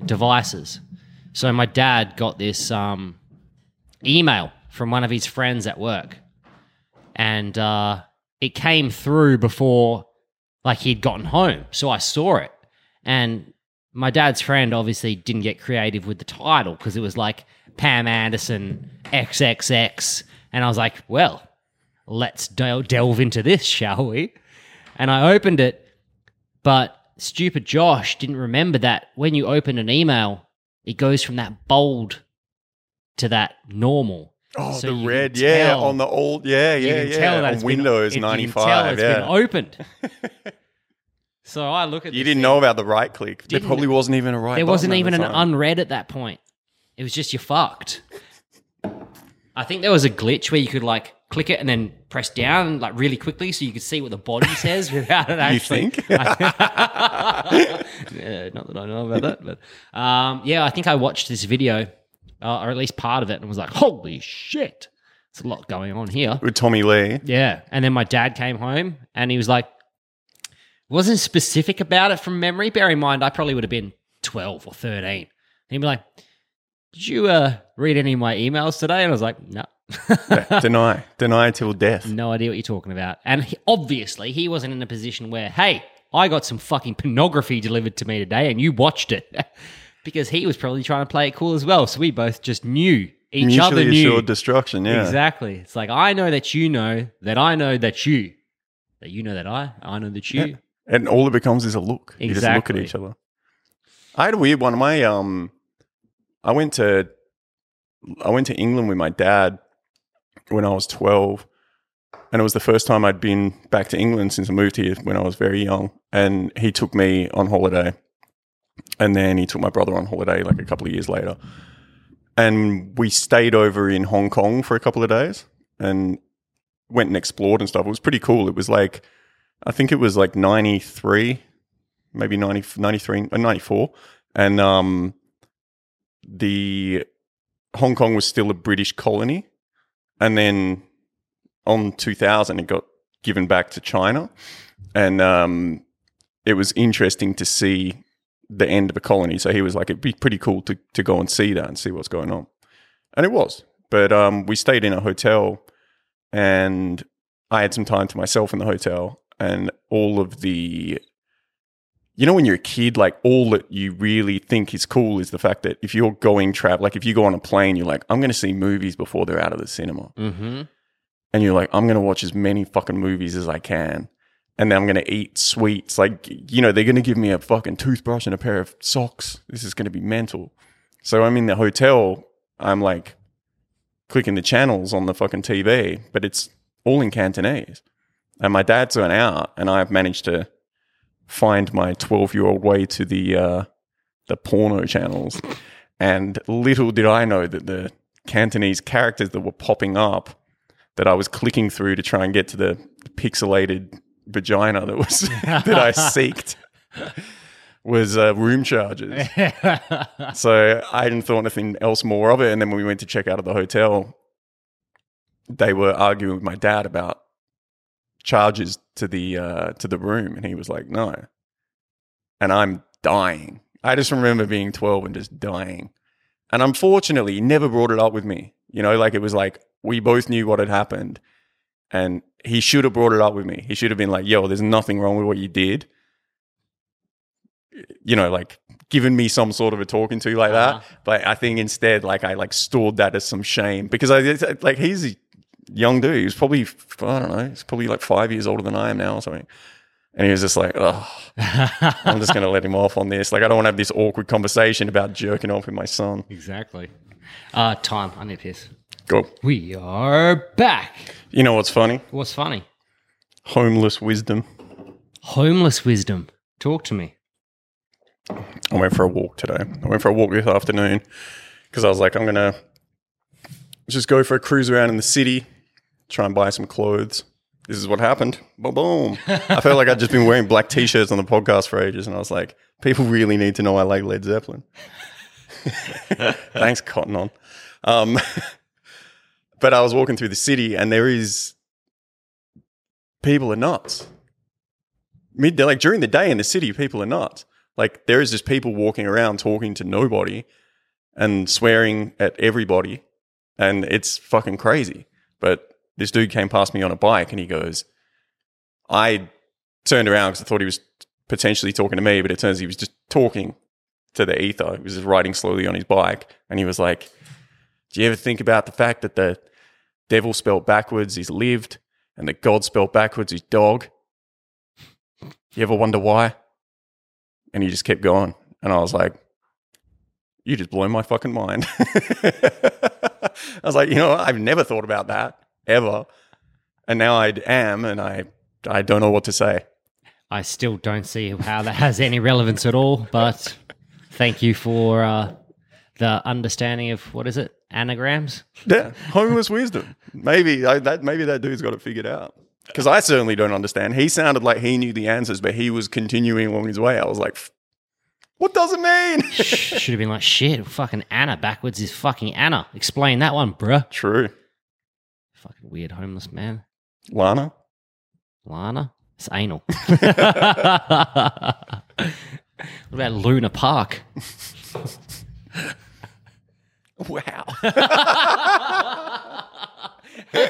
devices. So my dad got this um, email from one of his friends at work, and uh, it came through before, like he'd gotten home. So I saw it, and my dad's friend obviously didn't get creative with the title because it was like Pam Anderson XXX, and I was like, well, let's del- delve into this, shall we? And I opened it, but stupid Josh didn't remember that when you open an email, it goes from that bold to that normal. Oh, So the red. can Yeah, on the old. Yeah, you yeah, can yeah. tell that on it's Windows been, 95. You can tell it's yeah. been opened. so I look at You this didn't thing. know about the right click. There Didn't- probably wasn't even a right There wasn't even the an unread at that point. It was just you're fucked. I think there was a glitch where you could like click it and then press down like really quickly so you could see what the body says without it actually. You think? yeah, not that I know about that, but um, yeah, I think I watched this video uh, or at least part of it and was like, "Holy shit, there's a lot going on here." With Tommy Lee. Yeah. And then my dad came home and he was like, wasn't specific about it from memory. Bear in mind, I probably would have been 12 or 13. And he'd be like, Did you uh, read any of my emails today? And I was like, No. Deny. Deny till death. no idea what you're talking about. And he, obviously, he wasn't in a position where, hey, I got some fucking pornography delivered to me today and you watched it. because he was probably trying to play it cool as well. So we both just knew each other Mutually knew. assured destruction. Yeah. Exactly. It's like I know that you know that I know that you that you know that I I know that you. Yeah. And all it becomes is a look. You just look at each other. I had a weird one. My um, I went to I went to England with my dad when I was twelve, and it was the first time I'd been back to England since I moved here when I was very young. And he took me on holiday, and then he took my brother on holiday like a couple of years later, and we stayed over in Hong Kong for a couple of days and went and explored and stuff. It was pretty cool. It was like I think it was like 93, maybe 90, 93, uh, 94. and um, the Hong Kong was still a British colony, and then on 2000 it got given back to China, and um, it was interesting to see the end of a colony. So he was like, it'd be pretty cool to to go and see that and see what's going on, and it was. But um, we stayed in a hotel, and I had some time to myself in the hotel, and all of the you know when you're a kid like all that you really think is cool is the fact that if you're going travel like if you go on a plane you're like i'm going to see movies before they're out of the cinema Mm-hmm. and you're like i'm going to watch as many fucking movies as i can and then i'm going to eat sweets. Like you know they're going to give me a fucking toothbrush and a pair of socks. This is going to be mental. So i'm in the hotel. I'm like clicking the channels on the fucking tv but it's all in cantonese. And my dad's gone out and i've managed to find my 12 year old way to the uh, the porno channels. And little did I know that the Cantonese characters that were popping up that I was clicking through to try and get to the pixelated vagina that was that I seeked was uh, room charges. so I hadn't thought anything else more of it. And then when we went to check out of the hotel, they were arguing with my dad about charges to the uh, to the room, and he was like, "No," and I'm dying. I just remember being 12 and just dying, and unfortunately, he never brought it up with me. You know, like it was like we both knew what had happened, and he should have brought it up with me. He should have been like, "Yo, there's nothing wrong with what you did." You know, like given me some sort of a talking to like Uh-huh. that. But I think instead, like I like stored that as some shame because I like he's a young dude. He was probably I don't know. He's probably like five years older than I am now or something. And he was just like, oh, I'm just going to let him off on this. Like, I don't want to have this awkward conversation about jerking off with my son. exactly. Uh, time. I need piss. Go. We are back. You know what's funny? What's funny? Homeless wisdom. Homeless wisdom. Talk to me. I went for a walk today. I went for a walk this afternoon because I was like, I'm going to just go for a cruise around in the city, try and buy some clothes. This is what happened. Boom, boom. I felt like I'd just been wearing black t shirts on the podcast for ages. And I was like, people really need to know I like Led Zeppelin. Thanks, Cotton On. Um, but I was walking through the city and there is people are nuts. Mid like during the day in the city, people are nuts. Like there is just people walking around talking to nobody and swearing at everybody, and it's fucking crazy. But this dude came past me on a bike, and he goes, I turned around because I thought he was potentially talking to me, but it turns he was just talking to the ether. He was just riding slowly on his bike, and he was like, "Do you ever think about the fact that the devil spelled backwards is lived, and the God spelled backwards is dog? You ever wonder why?" And he just kept going, and I was like, "You just blow my fucking mind." I was like, "You know. I've never thought about that ever, and now I am, and I I don't know what to say." I still don't see how that has any relevance at all, but thank you for uh, the understanding of what is it? Anagrams? Yeah, homeless wisdom. Maybe I, that maybe that dude's got it figured out. Because I certainly don't understand. He sounded like he knew the answers, but he was continuing on his way. I was like, "What does it mean?" Should have been like, shit, fucking Anna backwards is fucking Anna. Explain that one, bruh. True, Fucking weird homeless man. Lana. Lana? It's anal. what about Luna Park? Wow.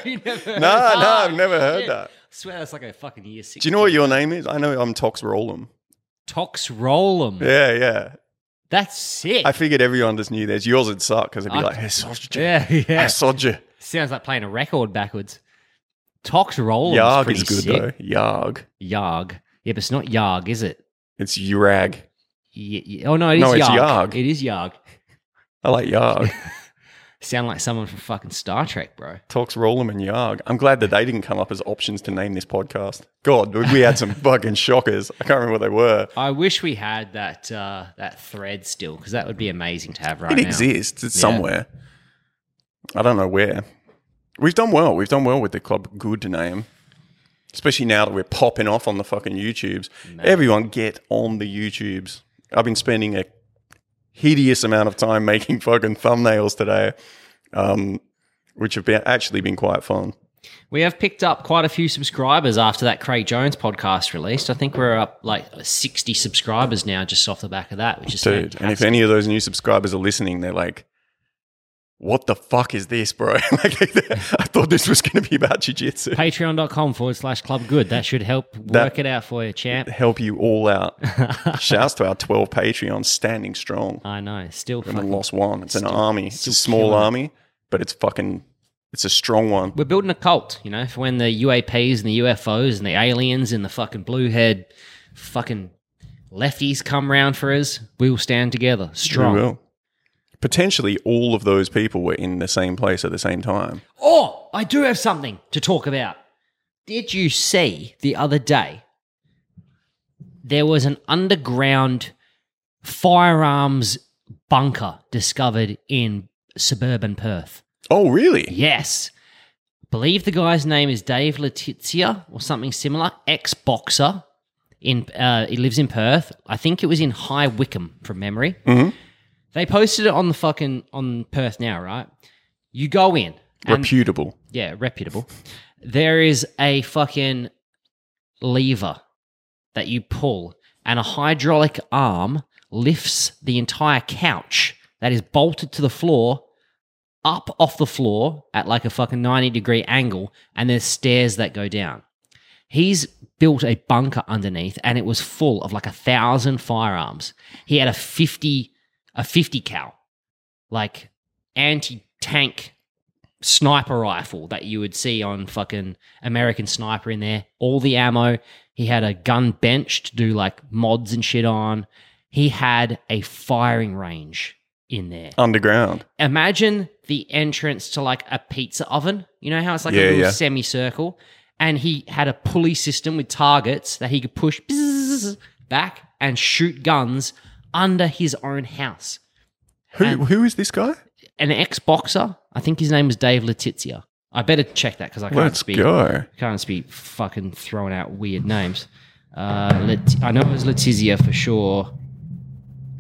you never No, no, I've never heard that. I swear that's like a fucking year six. Do you know what your name is? I know I'm Tox Rollum. Tox Rollum. Yeah, yeah. That's sick. I figured everyone just knew theirs. Yours would suck because it'd be I- like, hey, Sodja. yeah, Hey, yeah. Sodja. Sounds like playing a record backwards. Tox Rollum. Yarg is good sick. though. Yarg. Yarg. Yeah, but it's not Yarg, is it? It's Urag. Y- y- oh no, it is No, it's Yarg. Yarg. It is Yarg. I like Yarg. Sound like someone from fucking Star Trek, bro. Tox Rollum and Yarg. I'm glad that they didn't come up as options to name this podcast. God, we had some fucking shockers. I can't remember what they were. I wish we had that uh, that thread still because that would be amazing to have right It now. exists. It's Yeah. somewhere. I don't know where. We've done well. We've done well with the club good name. Especially now that we're popping off on the fucking YouTubes. Everyone get on the YouTubes. I've been spending a hideous amount of time making fucking thumbnails today, um, which have been actually been quite fun. We have picked up quite a few subscribers after that Craig Jones podcast released. I think we're up like 60 subscribers now just off the back of that, which is Dude, and if any of those new subscribers are listening, they're like, what the fuck is this, bro? like, I thought this was going to be about jiu-jitsu. Patreon.com forward slash club good. That should help work That- it out for you, champ. Help you all out. Shouts to our 12 Patreons standing strong. I know. Still haven't lost one. It's an army. It's a small army, but it's fucking, it's a strong one. we're building a cult, you know, for when the UAPs and the UFOs and the aliens and the fucking blue head fucking lefties come round for us, we will stand together. Strong. Potentially all of those people were in the same place at the same time. Oh, I do have something to talk about. Did you see the other day there was an underground firearms bunker discovered in suburban Perth? Oh, really? Yes. Believe the guy's name is Dave Letizia or something similar, ex boxer. In uh, he lives in Perth. I think it was in High Wycombe from memory. Mhm. They posted it on the fucking on Perth now, right? You go in and Reputable. yeah, reputable. There is a fucking lever that you pull, and a hydraulic arm lifts the entire couch that is bolted to the floor up off the floor at like a fucking 90 degree angle, and there's stairs that go down. He's built a bunker underneath, and it was full of like a thousand firearms. He had a 50, a 50 cal, like anti tank sniper rifle that you would see on fucking American Sniper in there. All the ammo. He had a gun bench to do like mods and shit on. He had a firing range in there. Underground. Imagine the entrance to like a pizza oven. You know how it's like Yeah, a little yeah. semicircle? And he had a pulley system with targets that he could push back and shoot guns under his own house Who, And- who is this guy? an ex boxer. I think his name was Dave Letizia. I better check that because I can't Let's speak. go. Can't speak fucking throwing out weird names. Uh, Let- I know it was Letizia for sure.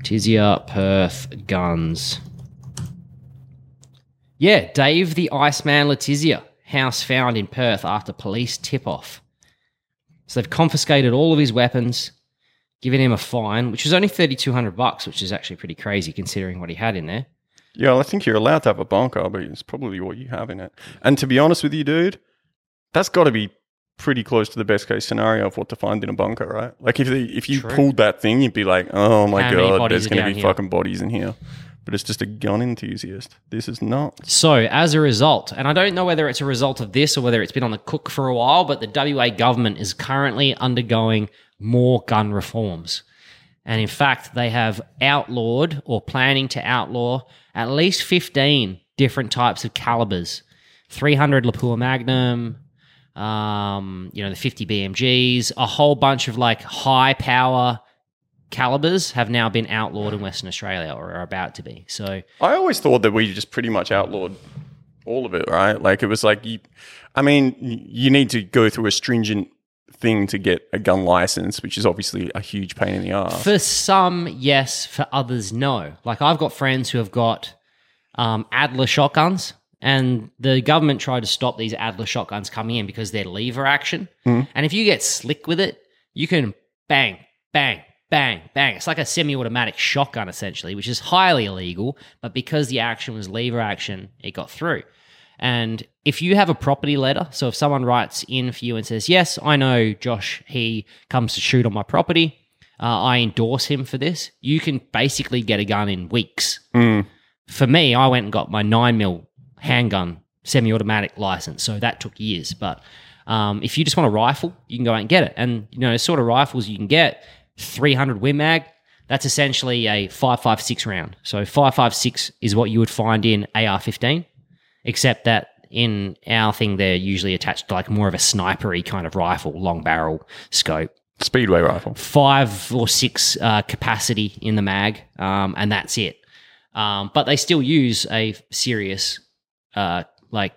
Letizia Perth Guns. Yeah, Dave the Iceman Letizia. House found in Perth after police tip off. So they've confiscated all of his weapons, given him a fine, which was only thirty two hundred bucks, which is actually pretty crazy considering what he had in there. Yeah, I think you're allowed to have a bunker, but it's probably what you have in it. And to be honest with you, dude, that's got to be pretty close to the best case scenario of what to find in a bunker, right? Like if they, if you True. pulled that thing, you'd be like, oh my How god, there's going to be here? fucking bodies in here. But it's just a gun enthusiast. This is not. So, as a result, and I don't know whether it's a result of this or whether it's been on the cook for a while, but the WA government is currently undergoing more gun reforms. And in fact, they have outlawed or planning to outlaw at least 15 different types of calibers 300 Lapua Magnum, um, you know, the 50 BMGs, a whole bunch of like high power calibers have now been outlawed in Western Australia or are about to be. So, I always thought that we just pretty much outlawed all of it, right? Like it was like you. I mean, you need to go through a stringent thing to get a gun license, which is obviously a huge pain in the ass. For some, yes. For others, no. Like I've got friends who have got um, Adler shotguns, and the government tried to stop these Adler shotguns coming in because they're lever action. Mhm. And if you get slick with it, you can bang, bang, bang, bang. It's like a semi-automatic shotgun essentially, which is highly illegal. But because the action was lever action, it got through. And if you have a property letter, so if someone writes in for you and says, Yes, I know Josh, he comes to shoot on my property, uh, I endorse him for this, you can basically get a gun in weeks. Mm. For me, I went and got my 9mm handgun semi automatic license, so that took years. But um, if you just want a rifle, you can go out and get it. And, you know, sort of rifles you can get 300 Win Mag. That's essentially a 5.56 round. So 5.56 is what you would find in AR-15 except that in our thing they're usually attached to like more of a snipery kind of rifle, long barrel scope. Speedway rifle. Five or six uh, capacity in the mag, um, and that's it. Um, but they still use a serious uh, like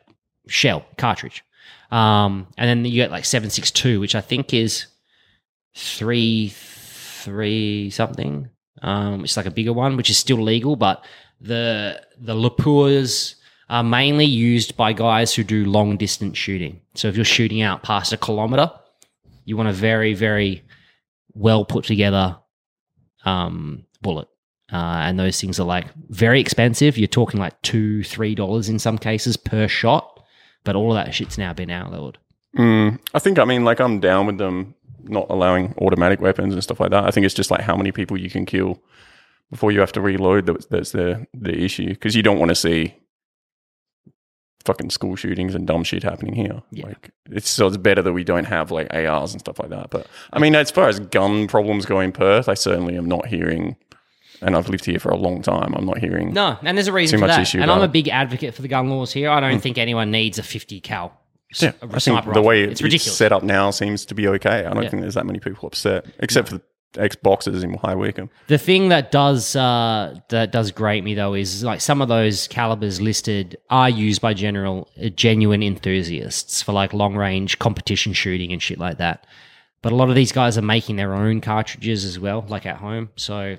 shell cartridge. Um, and then you get like seven six two, which I think is three three something. um, which is like a bigger one, which is still legal, but the the Lapuas are mainly used by guys who do long distance shooting. So if you're shooting out past a kilometer, you want a very very well put together um, bullet. Uh, and those things are like very expensive. You're talking like two, three dollars in some cases per shot. But all of that shit's now been outlawed. Mm, I think, I mean, like, I'm down with them not allowing automatic weapons and stuff like that. I think it's just like how many people you can kill before you have to reload. That's, that's the, the issue. Because you don't want to see fucking school shootings and dumb shit happening here. Yeah. Like, it's so it's better that we don't have like ARs and stuff like that. But I mean, as far as gun problems go in Perth, I certainly am not hearing, and I've lived here for a long time, I'm not hearing. No, and there's a reason Too for much that. issue and I'm a big advocate for the gun laws here. I don't hmm. think anyone needs a 50 cal. Yeah, I think the way it's set up now seems to be okay. I don't Yeah. think there's that many people upset, except for the ex boxers in High Wycombe. The thing that does uh, that does grate me though is like some of those calibers listed are used by general uh, genuine enthusiasts for like long range competition shooting and shit like that. But a lot of these guys are making their own cartridges as well, like at home. So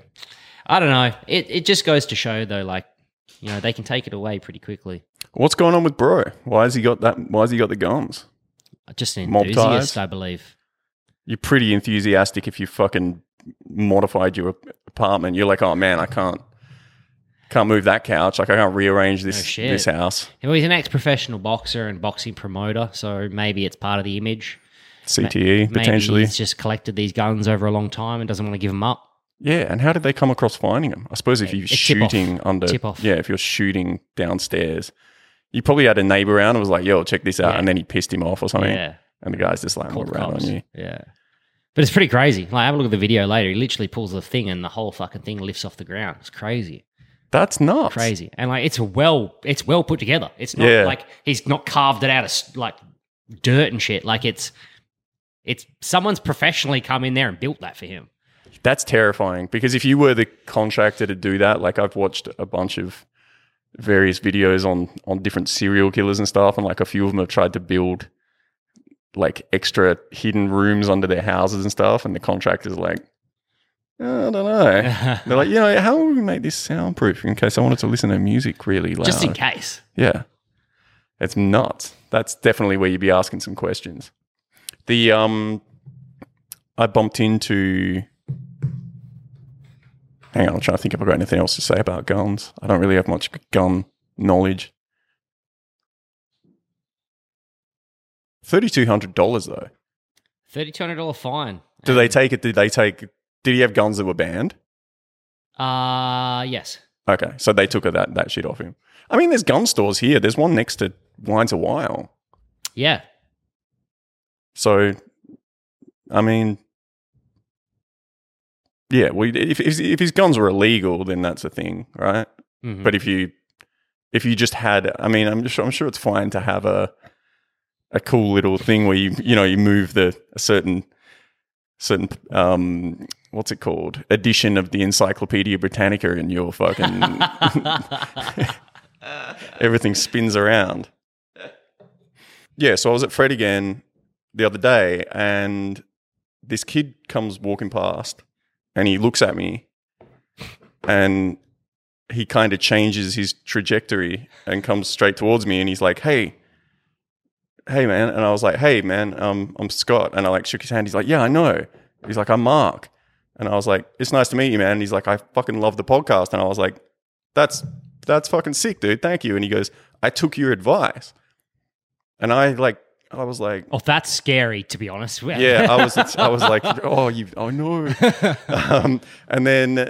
I don't know. It it just goes to show though, like you know they can take it away pretty quickly. What's going on with Bro? Why has he got that? Why has he got the guns? Just an enthusiast. I believe. You're pretty enthusiastic if you fucking modified your apartment. You're like, oh man, I can't, can't move that couch. Like I can't rearrange this shit. this house. Well, he's an ex-professional boxer and boxing promoter, so maybe it's part of the image. CTE Maybe potentially. he's just collected these guns over a long time and doesn't want to give them up. Yeah, and how did they come across finding them? I suppose if you're tip-off. shooting under, yeah, if you're shooting downstairs, you probably had a neighbor around and was like, "Yo, check this out," Yeah. and then he pissed him off or something. Yeah, And the guy's just like, "I'm called around on you." Yeah, but it's pretty crazy. Like, have a look at the video later. He literally pulls the thing, and the whole fucking thing lifts off the ground. It's crazy, That's nuts. crazy, and like it's well, it's well put together. It's not Yeah. like he's not carved it out of like dirt and shit. Like it's, it's someone's professionally come in there and built that for him. That's terrifying because if you were the contractor to do that, like I've watched a bunch of various videos on on different serial killers and stuff, and like a few of them have tried to build like extra hidden rooms under their houses and stuff, and the contractor's like, "Oh, I don't know. They're like, you know, how would we make this soundproof in case I wanted to listen to music really loud? Just in case. Yeah. It's nuts. That's definitely where you'd be asking some questions. The um I bumped into Hang on, I'm trying to think if I've got anything else to say about guns. I don't really have much gun knowledge. Thirty two hundred dollars though. Thirty two hundred dollar fine. Do they take it? Did they take did he have guns that were banned? Uh yes. Okay, so they took that that shit off him. I mean, there's gun stores here. There's one next to Wines a While. Yeah. So, I mean, yeah. Well, if if, his guns were illegal, then that's a thing, right? Mhm. But if you if you just had, I mean, I'm sure I'm sure it's fine to have a a cool little thing where you you know you move the a certain certain um what's it called edition of the Encyclopedia Britannica in your fucking everything spins around. Yeah, so I was at Fred again the other day, and this kid comes walking past, and he looks at me, and he kind of changes his trajectory and comes straight towards me, and he's like, "Hey." Hey man, and I was like, "Hey man, um, I'm Scott," and I like shook his hand. He's like, "Yeah, I know." He's like, "I'm Mark," and I was like, "It's nice to meet you, man." And he's like, "I fucking love the podcast," and I was like, "That's that's fucking sick, dude. Thank you." And he goes, "I took your advice," and I like, I was like, Oh, that's scary to be honest. yeah, I was, I was like, "Oh, you, oh no," um, and then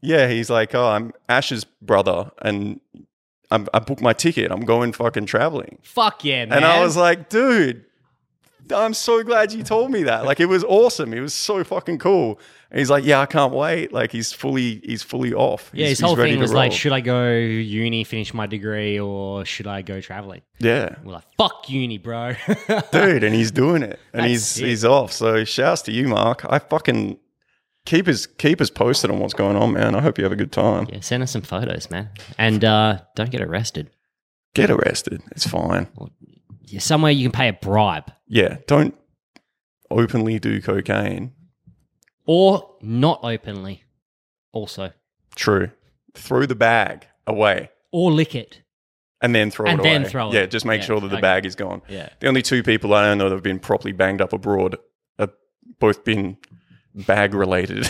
yeah, he's like, "Oh, I'm Ash's brother," and I'm, I booked my ticket. I'm going fucking traveling. Fuck yeah, man. And I was like, dude, I'm so glad you told me that. Like, it was awesome. It was so fucking cool. And he's like, yeah, I can't wait. Like, he's fully, he's fully off. yeah, his whole he's thing was like, should I go uni, finish my degree, or should I go traveling? yeah, We're like, fuck uni, bro. dude, and he's doing it, and That's he's sick. he's off. So, shouts to you, Mark. I fucking keep us keep us posted on what's going on, man. I hope you have a good time. yeah, send us some photos, man, and uh, don't get arrested. Get arrested. It's fine. Yeah, somewhere you can pay a bribe, Yeah, don't openly do cocaine. or not openly. Also, True. Throw the bag away or lick it. and then throw And it then away. throw it. Yeah, just make Yeah, sure that the okay. bag is gone. Yeah. The only two people I know that have been properly banged up abroad have both been bag related.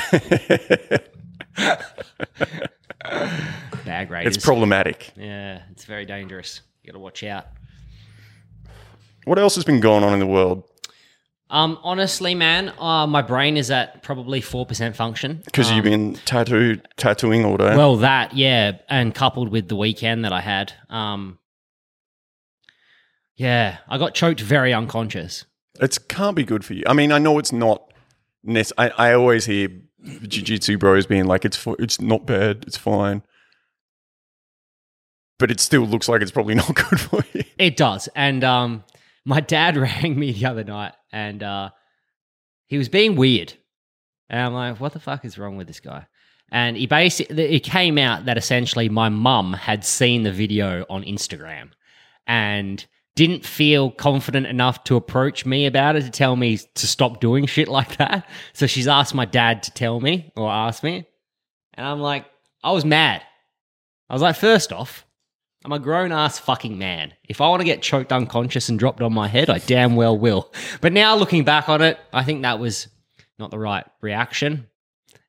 Bag raiders. it's problematic. Yeah, it's very dangerous. You got to watch out. What else has been going on in the world? Um, honestly, man, uh, my brain is at probably four percent function. Because you've been tattoo tattooing all day. Um, Well, that yeah, and coupled with the weekend that I had, um, yeah, I got choked very unconscious. it can't be good for you. I mean, I know it's not. Nec- I, I always hear jiu-jitsu bros being like, "It's it's not bad, it's fine," but it still looks like it's probably not good for you. It does, and um, my dad rang me the other night, and uh, he was being weird, and I'm like, "What the fuck is wrong with this guy?" And he basically, it came out that essentially my mum had seen the video on Instagram, and didn't feel confident enough to approach me about it to tell me to stop doing shit like that. So she's asked my dad to tell me or ask me. And I'm like, I was mad. I was like, first off, I'm a grown ass fucking man. If I want to get choked unconscious and dropped on my head, I damn well will. But now looking back on it, I think that was not the right reaction.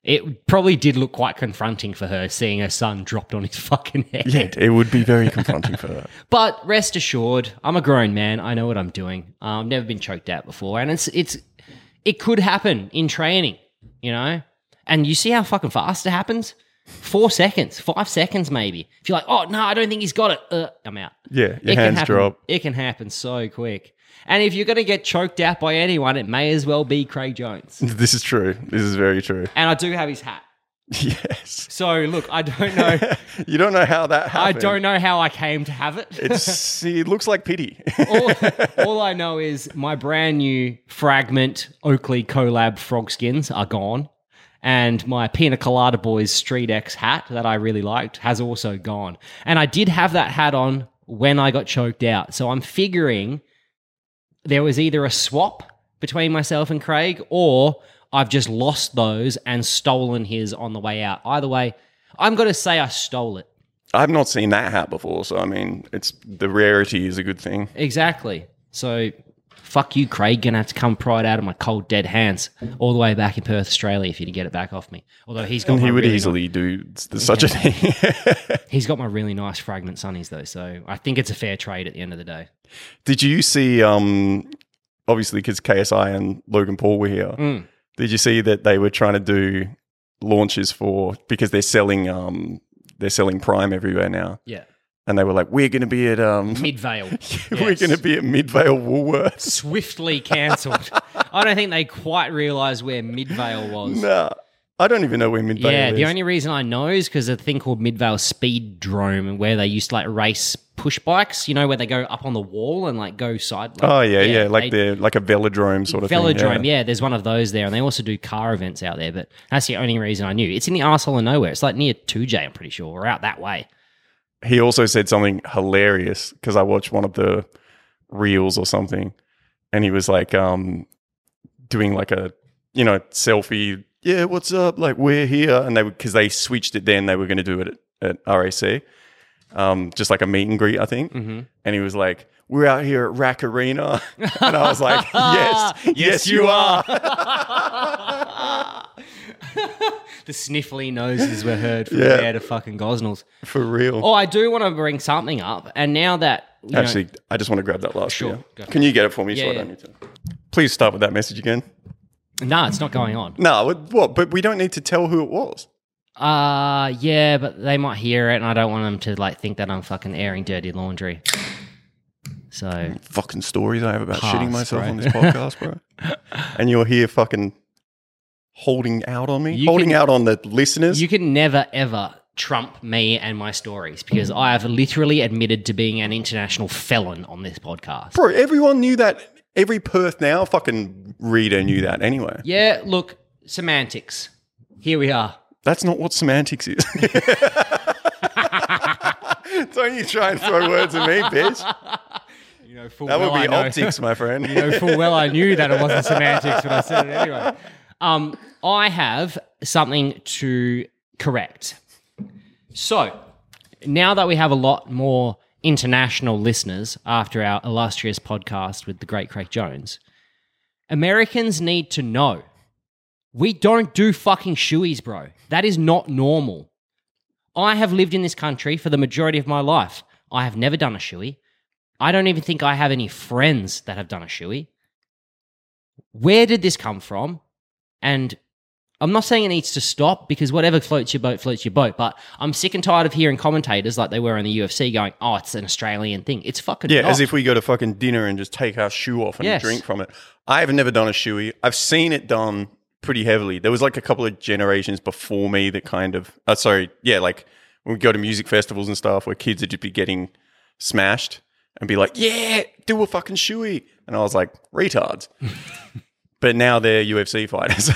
It probably did look quite confronting for her seeing her son dropped on his fucking head. Yeah, it would be very confronting for her. But rest assured, I'm a grown man. I know what I'm doing. Uh, I've never been choked out before, and it's it's it could happen in training, you know. And you see how fucking fast it happens. Four seconds, five seconds, maybe. If you're like, oh no, I don't think he's got it. Uh, I'm out. Yeah, your it can hands happen. drop. It can happen so quick. And if you're going to get choked out by anyone, it may as well be Craig Jones. This is true. This is very true. And I do have his hat. Yes. So look, I don't know. you don't know how that happened. I don't know how I came to have it. It's it looks like pity. all, all I know is my brand new fragment Oakley collab frog skins are gone. And my Pina Colada Boys Street X hat that I really liked has also gone. And I did have that hat on when I got choked out. So I'm figuring there was either a swap between myself and Craig or I've just lost those and stolen his on the way out. Either way, I'm going to say I stole it. I've not seen that hat before, so I mean, it's the rarity is a good thing. Exactly. So, fuck you, Craig. Gonna have to come pry it out of my cold, dead hands all the way back in Perth, Australia, if you to get it back off me. Although he's got And my he would really easily do s- such a thing. he's got my really nice fragment sunnies though, so I think it's a fair trade at the end of the day. Did you see? Um, obviously, because KSI and Logan Paul were here. Mm. Did you see that they were trying to do launches for because they're selling um they're selling Prime everywhere now, Yeah, and they were like, "We're going to be at um, mid Vale. we're going to be at Midvale Woolworths." swiftly cancelled. I don't think they quite realised where Midvale was. Nah, I don't even know where Midvale Yeah, is. the only reason I know is because a thing called Midvale Speed Drome, where they used to like race push bikes. You know, where they go up on the wall and like go side. Like, oh yeah, yeah, like they- they're like a velodrome sort of Velodrome, thing. yeah. There's one of those there, and they also do car events out there. But that's the only reason I knew. It's in the arsehole of nowhere. It's like near 2J, I'm pretty sure, or out that way. He also said something hilarious because I watched one of the reels or something, and he was like, um, doing like a you know selfie. Yeah, what's up? Like we're here, and they because they switched it. Then they were going to do it at, at RAC, um, just like a meet and greet, I think. Mm-hmm. And he was like, "We're out here at Rack Arena," and I was like, "Yes, yes, you are." the sniffly noses were heard from Yeah. there to fucking Gosnells. For real. Oh, I do want to bring something up, and now that you know- Actually, I just want to grab that last Sure, beer. go for Can you get it for me so I yeah. don't need to? Please start with that message again. no, it's not going on. No, what- what? But we don't need to tell who it was. Uh yeah, but they might hear it, and I don't want them to like think that I'm fucking airing dirty laundry. So Fucking stories I have about Pass, shitting myself bro. on this podcast, bro. and you're here fucking holding out on me, You holding can- out on the listeners. you can never ever trump me and my stories because I have literally admitted to being an international felon on this podcast. bro, everyone knew that. Every Perth now fucking reader knew that anyway. Yeah, look, semantics. Here we are. That's not what semantics is. don't you try and throw words at me, bitch. You know, full That would be I know- optics, my friend. you know full well I knew that it wasn't semantics, but I said it anyway. Um, I have something to Correct. So, now that we have a lot more international listeners after our illustrious podcast with the great Craig Jones, Americans need to know we don't do fucking shoeies, bro. That is not normal. I have lived in this country for the majority of my life. I have never done a shoey. I don't even think I have any friends that have done a shoey. Where did this come from? And I'm not saying it needs to stop because whatever floats your boat floats your boat. But I'm sick and tired of hearing commentators like they were in the UFC going, "Oh, it's an Australian thing." It's fucking Yeah, not. as if we go to fucking dinner and just take our shoe off and Yes. drink from it. I've never done a shoey. I've seen it done pretty heavily. There was like a couple of generations before me that kind of, uh, sorry, yeah, like when we go to music festivals and stuff where kids would just be getting smashed and be like, yeah, do a fucking shoey. And I was like, retards. but now they're UFC fighters.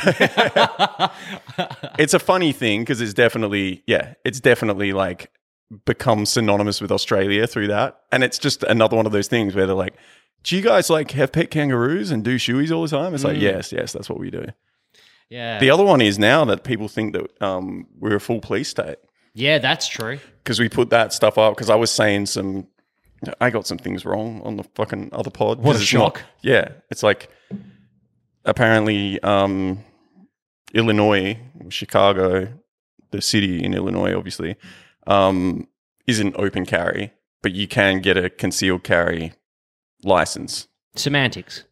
it's a funny thing because it's definitely, yeah, it's definitely like become synonymous with Australia through that. And it's just another one of those things where they're like, do you guys like have pet kangaroos and do shoeys all the time? It's like, yes, yes, that's what we do. yeah, The other one is now that people think that um, we're a full police state yeah, that's true. because we put that stuff up because I was saying some, I got some things wrong on the fucking other pod. What a it's not- shock. yeah, it's like apparently um, Illinois, Chicago, the city in Illinois, obviously, um, isn't open carry, but you can get a concealed carry license. Semantics.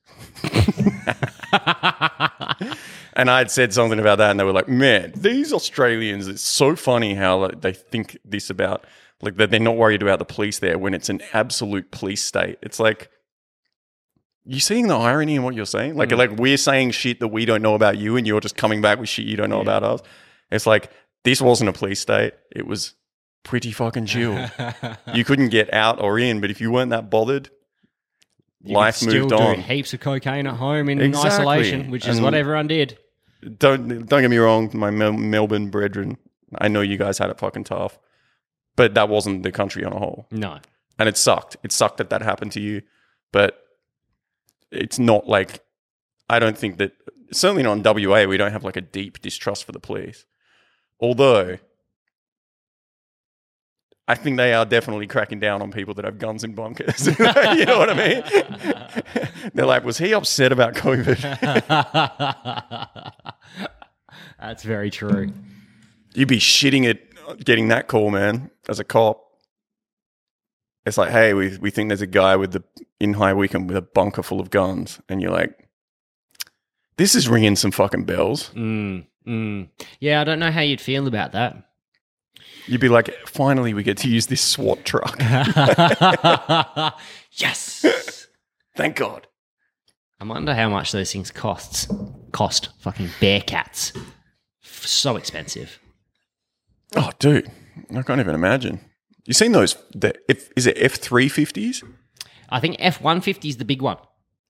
And I'd said something about that, and they were like, "Man, these Australians! It's so funny how like, they think this about like that they're not worried about the police there when it's an absolute police state. It's like." You seeing the irony in what you're saying? Like, mm. like we're saying shit that we don't know about you, and you're just coming back with shit you don't know about us. It's like this wasn't a police state; it was pretty fucking chill. you couldn't get out or in, but if you weren't that bothered, You life moved do on. Heaps of cocaine at home in Exactly. isolation, which is And- what everyone did. don't don't get me wrong, my Mel- Melbourne brethren. I know you guys had it fucking tough, but that wasn't the country on a whole, No. and it sucked. It sucked that that happened to you, but it's not like I don't think that certainly not in WA we don't have like a deep distrust for the police, although. I think they are definitely cracking down on people that have guns in bunkers. you know what I mean? They're like, was he upset about COVID? That's very true. You'd be shitting at getting that call, man, as a cop. It's like, hey, we, we think there's a guy with the in High Wycombe with a bunker full of guns, and you're like, this is ringing some fucking bells. Mm, mm. Yeah, I don't know how you'd feel about that. You'd be like, finally, we get to use this SWAT truck. yes. Thank God. I wonder how much those things costs. Cost fucking bear cats. So expensive. Oh, dude, I can't even imagine. You seen those? The F, is it F three fifties? I think F one fifty is the big one.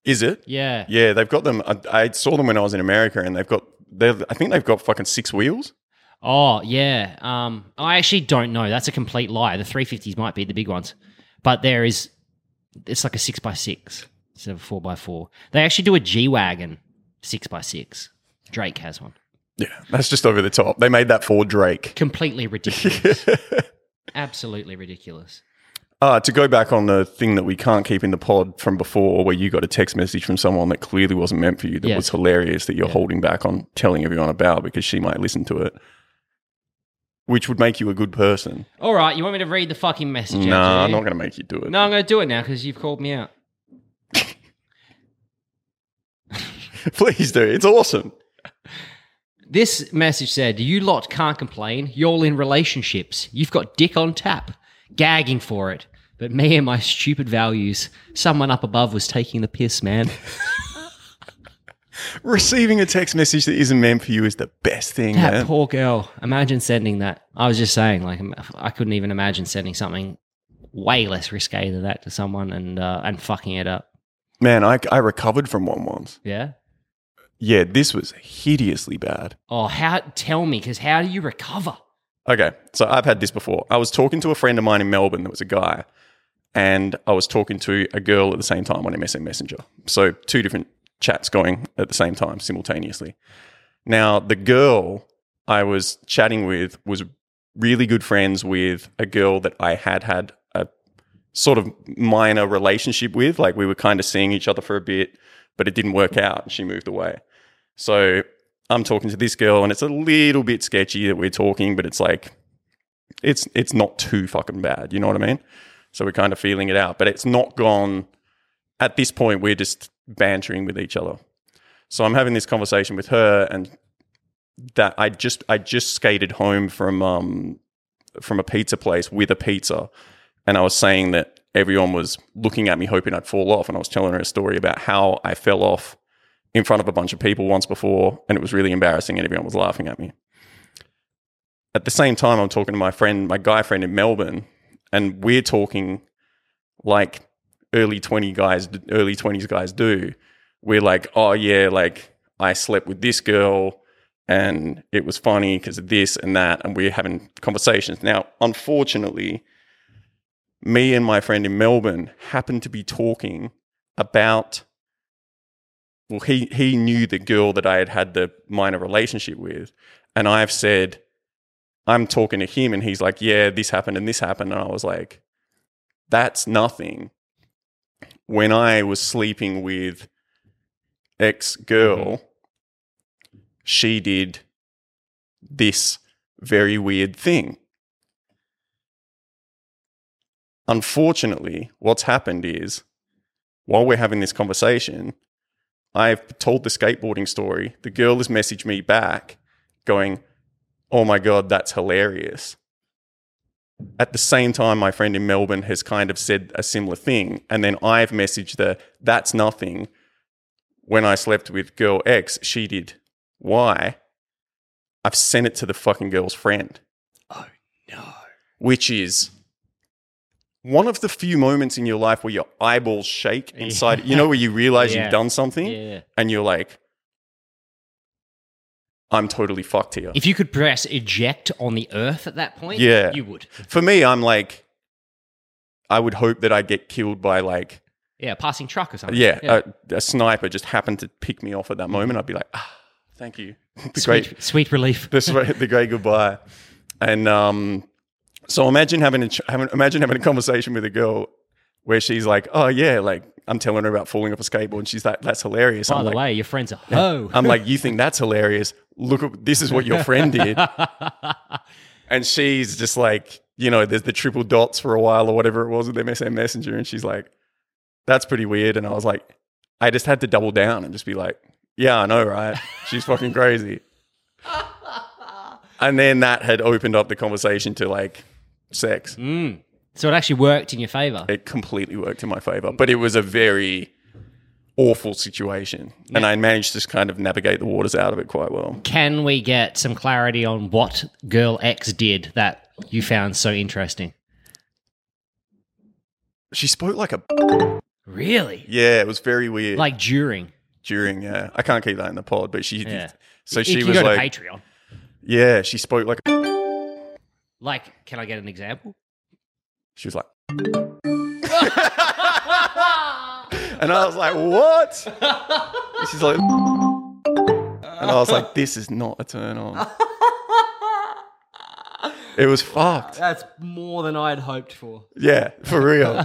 Is it? Yeah. Yeah, they've got them. I, I saw them when I was in America, and they've got. They, I think they've got fucking six wheels. Oh yeah. Um, I actually don't know. That's a complete lie. The three fifties might be the big ones, but there is. It's like a six by six instead of a four by four. They actually do a G wagon six by six. Drake has one. Yeah, that's just over the top. They made that for Drake. Completely ridiculous. Absolutely ridiculous. Uh, to go back on the thing that we can't keep in the pod from before, where you got a text message from someone that clearly wasn't meant for you, that Yes. was hilarious that you're holding back on telling everyone about because she might listen to it, which would make you a good person. All right, you want me to read the fucking message? No, do I'm not going to make you do it. No, I'm going to do it now because you've called me out. Please do. It's awesome. This message said, You lot can't complain. You're all in relationships. You've got dick on tap, gagging for it. But me and my stupid values, someone up above was taking the piss, man. Receiving a text message that isn't meant for you is the best thing, That man. poor girl. Imagine sending that. I was just saying, like, I couldn't even imagine sending something way less risque than that to someone and uh, and fucking it up. Man, I, I recovered from one once. Yeah. Yeah, this was hideously bad. Oh, how? Tell me, because how do you recover? Okay, so I've had this before. I was talking to a friend of mine in Melbourne that was a guy, and I was talking to a girl at the same time on MSN Messenger. So two different chats going at the same time simultaneously. Now the girl I was chatting with was really good friends with a girl that I had had a sort of minor relationship with. Like we were kind of seeing each other for a bit, but it didn't work out. And she moved away. So I'm talking to this girl, and it's a little bit sketchy that we're talking, but it's like it's it's not too fucking bad. You know what I mean? So we're kind of feeling it out, but it's not gone. At this point, we're just bantering with each other. So I'm having this conversation with her, and that I just I just skated home from um from a pizza place with a pizza, and I was saying that everyone was looking at me hoping I'd fall off, and I was telling her a story about how I fell off in front of a bunch of people once before, and it was really embarrassing, and everyone was laughing at me. At the same time, I'm talking to my friend, my guy friend in Melbourne, and we're talking like early 20 guys early 20s guys do we're like oh yeah like i slept with this girl and it was funny because of this and that and we're having conversations now unfortunately me and my friend in melbourne happened to be talking about well he he knew the girl that i had had the minor relationship with and i've said i'm talking to him and he's like yeah this happened and this happened and i was like that's nothing. When i was sleeping with ex girl mm-hmm. she did this very weird thing. Unfortunately what's happened is while we're having this conversation i've told the skateboarding story. The girl has messaged me back going oh my god that's hilarious. At the same time my friend in melbourne has kind of said a similar thing. And then i've messaged the that's nothing. When i slept with girl x she did. Y i've sent it to the fucking girl's friend. Oh no. which is one of the few moments in your life where your eyeballs shake inside you know where you realize Yeah. you've done something Yeah. and you're like i'm totally fucked here If you could press eject on the earth at that point, Yeah. you would. for me i'm like i would hope that i get killed by like Yeah, passing truck or something. yeah, A, a sniper just happened to pick me off at that moment i'd be like ah thank you the sweet, great sweet relief. the, the great goodbye and um so imagine having a having, imagine having a conversation with a girl where she's like oh yeah like i'm telling her about falling off a skateboard and she's like that's hilarious By I'm the like, way, your friend's a hoe. I'm like, you think that's hilarious? Look, this is what your friend did. and she's just like, you know, there's the triple dots for a while or whatever it was with MSN Messenger. And she's like, that's pretty weird. And I was like, I just had to double down and just be like, yeah, I know, right? She's fucking crazy. and then that had opened up the conversation to like sex. Mm. So it actually worked in your favor. It completely worked in my favor, but it was a very awful situation. And I managed to kind of navigate the waters out of it quite well. Can we get some clarity on what girl X did that you found so interesting? She spoke like a Really? yeah. It was very weird. Like during. during yeah, I can't keep that in the pod, but she Yeah. so You she can was go like Patreon. yeah. She spoke like a, Like, can I get an example? she was like. and I was like, "What?" And she's like, and I was like, "This is not a turn on." It was fucked. That's more than I had hoped for. Yeah, for real.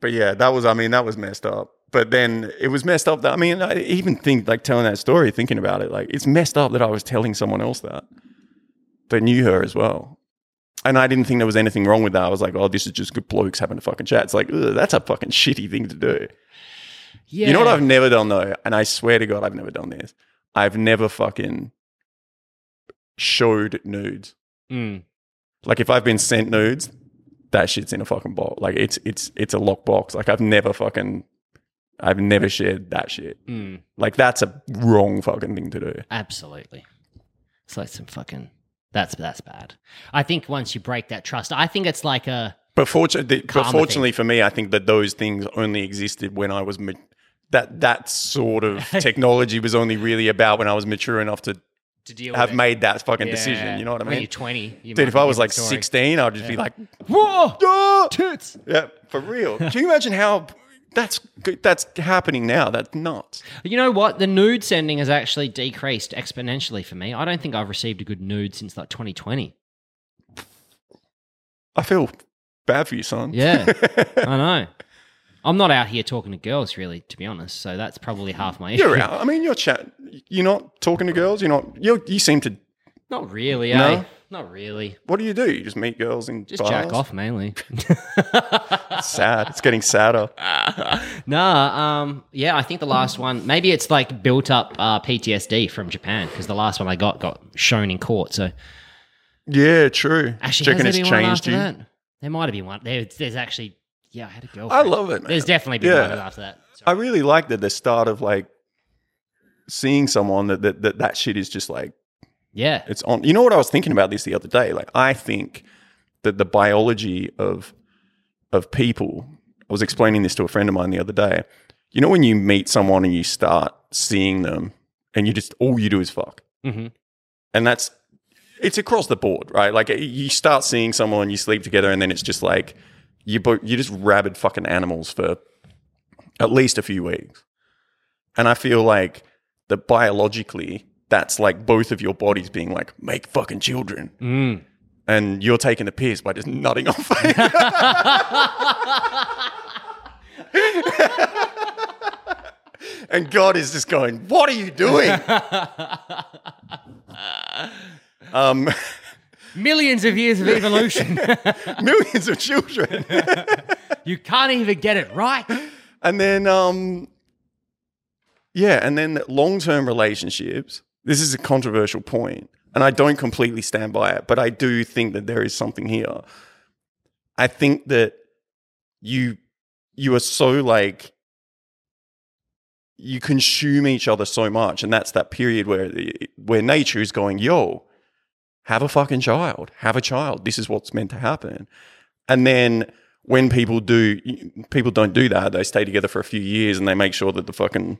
but yeah, that was, I mean, that was messed up. But then it was messed up that, I mean, I even think, like, telling that story, thinking about it, like, it's messed up that I was telling someone else that. They knew her as well. And I didn't think there was anything wrong with that. I was like, oh, this is just good blokes having a fucking chat. It's like, ugh, that's a fucking shitty thing to do. Yeah. You know what I've never done though? And I swear to God, I've never done this. I've never fucking showed nudes. Mm. Like if I've been sent nudes, that shit's in a fucking box. Like it's it's it's a lockbox. Like I've never fucking I've never shared that shit. Mm. Like that's a wrong fucking thing to do. Absolutely. It's like some fucking. That's that's bad. I think once you break that trust, I think it's like a. But fortunately, but Karma fortunately for me, I think that those things only existed when I was ma- that that sort of technology was only really about when I was mature enough to To deal have made that fucking Yeah. decision. You know what I When mean? you're 20. You Dude, if I was like story. 16, I'd just be like, Whoa! "Ah!" Tits! yeah, for real. Can you imagine how That's that's happening now. That's nuts. You know what? The nude sending has actually decreased exponentially for me. I don't think I've received a good nude since like 2020. I feel bad for you, son. Yeah, I know. I'm not out here talking to girls, really, to be honest. So that's probably half my issue. You're out. I mean, you're chat. You're not talking to girls. You're not. You you seem to. Not really, No? eh? Not really. What do you do? You just meet girls in Just bars? jack off mainly. It's sad. It's getting sadder. nah, um, yeah, I think the last one, maybe it's like built up uh, PTSD from Japan because the last one I got got shown in court. So Yeah, true. actually, has it's there been one changed after you? that? There might have been one. There, there's actually, yeah, I had a girlfriend. I love it. Man. There's definitely been Yeah. one after that. I really like that the start of like seeing someone that that that, that shit is just like Yeah, it's on. You know what I was thinking about this the other day? Like I think that the biology of of people. I was explaining this to a friend of mine the other day. You know when you meet someone and you start seeing them, and you just all you do is fuck, hmm and that's it's across the board, right? Like you start seeing someone, you sleep together, and then it's just like you bo- you're just rabid fucking animals for at least a few weeks. And I feel like that biologically, that's like both of your bodies being like, make fucking children. mm. And you're taking the piss by just nutting off. and God is just going, What are you doing? um, millions of years of evolution. millions of children. you can't even get it right. And then, um, yeah, and then long term relationships. This is a controversial point, and I don't completely stand by it, but I do think that there is something here. I think that you you are so like you consume each other so much, and that's that period where where nature is going, "Yo, have a fucking child, have a child. This is what's meant to happen," and then when people do people don't do that they stay together for a few years and they make sure that the fucking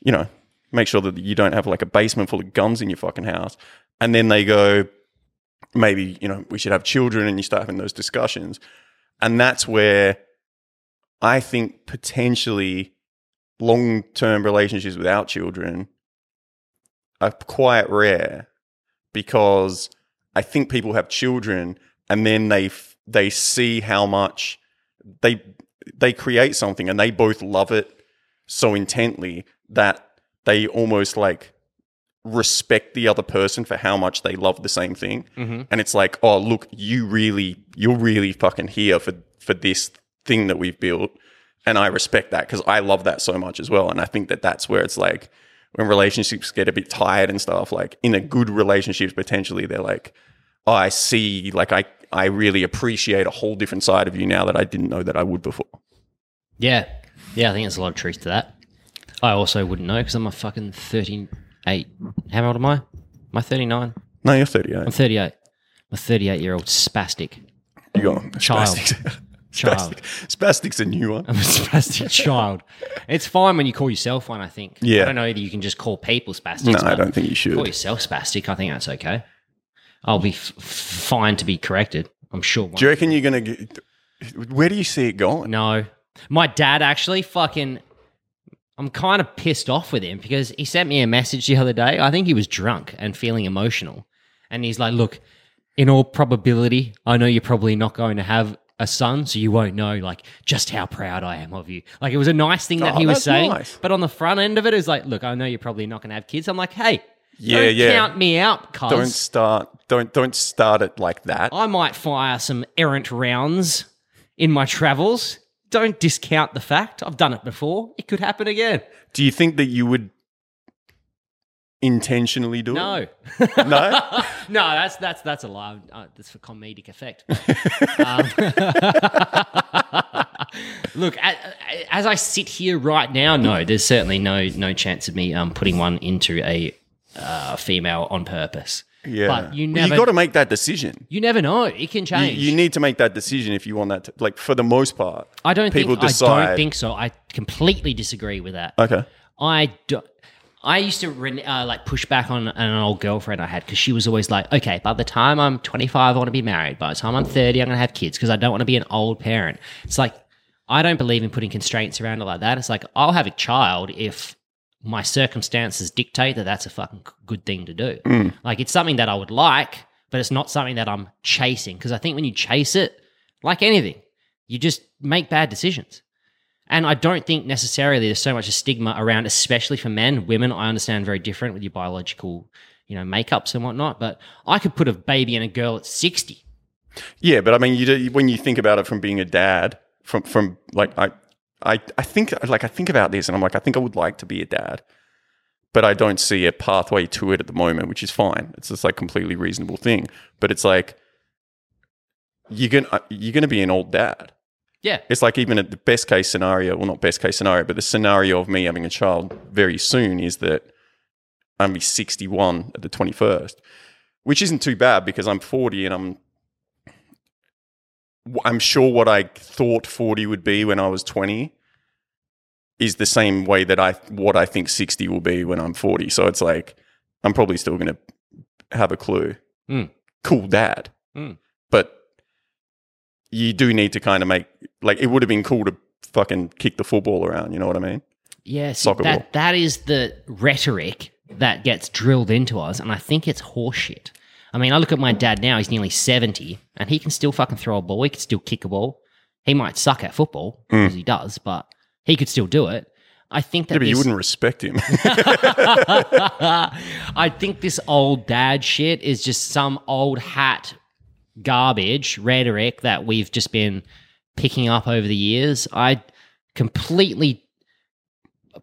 you know make sure that you don't have like a basement full of guns in your fucking house. And then they go maybe you know we should have children and you start having those discussions. And that's where i think potentially long-term relationships without children are quite rare because i think people have children and then they f- they see how much they they create something and they both love it so intently that they almost like respect the other person for how much they love the same thing Mhm. and it's like oh look you really you're really fucking here for for this thing that we've built and i respect that because i love that so much as well and i think that that's where it's like when relationships get a bit tired and stuff like in a good relationship, potentially they're like oh, i see like i i really appreciate a whole different side of you now that i didn't know that i would before Yeah. Yeah, I think there's a lot of truth to that. I also wouldn't know because I'm a fucking 38. How old am I? Am I 39? no you're 38 I'm 38. I'm a 38 year old spastic. you got Child. Spastics. Child. Spastic. Spastic's a new one I'm a spastic child. It's fine when you call yourself one, I think. Yeah. I don't know that you can just call people spastics. no i don't think you should. Call yourself spastic. I think that's okay. I'll be f- fine to be corrected. I'm sure. one- do you reckon you're gonna get where do you see it going No. My dad actually fucking. I'm kind of pissed off with him because he sent me a message the other day. I think he was drunk and feeling emotional. And he's like, Look, in all probability, I know you're probably not going to have a son, so you won't know like just how proud I am of you. Like it was a nice thing that Oh, he was saying. nice. But on the front end of it, it was like, Look, I know you're probably not going to have kids. I'm like, Hey, Yeah, don't yeah. count me out, cuz. don't start don't don't start it like that I might fire some errant rounds in my travels. Don't discount the fact. I've done it before. It could happen again. do you think that you would intentionally do No. it no no, no, that's that's that's a lie. Uh, that's for comedic effect. um, look, as I sit here right now, no, there's certainly no no chance of me um, putting one into a uh, female on purpose. Yeah, But you Well, never- you got to make that decision. You never know. It can change. you need to make that decision if you want that. To, like for the most part, I don't people think I decide. don't think so. I completely disagree with that. okay, I don't. I used to uh, like push back on an old girlfriend I had because she was always like, okay, by the time I'm 25, I want to be married. By the time I'm 30, I'm going to have kids because I don't want to be an old parent. It's like, I don't believe in putting constraints around it like that. It's like I'll have a child if my circumstances dictate that that's a fucking good thing to do. Mm. Like it's something that I would like, but it's not something that I'm chasing because I think when you chase it, like anything, you just make bad decisions. And I don't think necessarily there's so much a stigma around, especially for men. Women, I understand very different with your biological, you know, makeups and whatnot. But I could put a baby and a girl at 60. Yeah, but I mean, you do, when you think about it from being a dad, from from like I, I I think like I think about this, and I'm like, I think I would like to be a dad, but I don't see a pathway to it at the moment, which is fine. It's just like a completely reasonable thing. But it's like you're gonna you're gonna be an old dad. Yeah. It's like even at the best case scenario, well, not best case scenario, but the scenario of me having a child very soon is that I'm be 61 at the 21st, which isn't too bad because I'm 40 and I'm I'm sure what I thought 40 would be when I was 20 is the same way that I what I think 60 will be when I'm 40. So it's like I'm probably still going to have a clue. Mm. Cool dad. Mm. But you do need to kind of make like it would have been cool to fucking kick the football around, you know what I mean? Yeah, Soccer that ball. that is the rhetoric that gets drilled into us, and I think it's horseshit. I mean, I look at my dad now; he's nearly seventy, and he can still fucking throw a ball. He can still kick a ball. He might suck at football Mm. because he does, but he could still do it. I think that Yeah, but you wouldn't respect him. I think this old dad shit is just some old hat garbage rhetoric that we've just been picking up over the years. I completely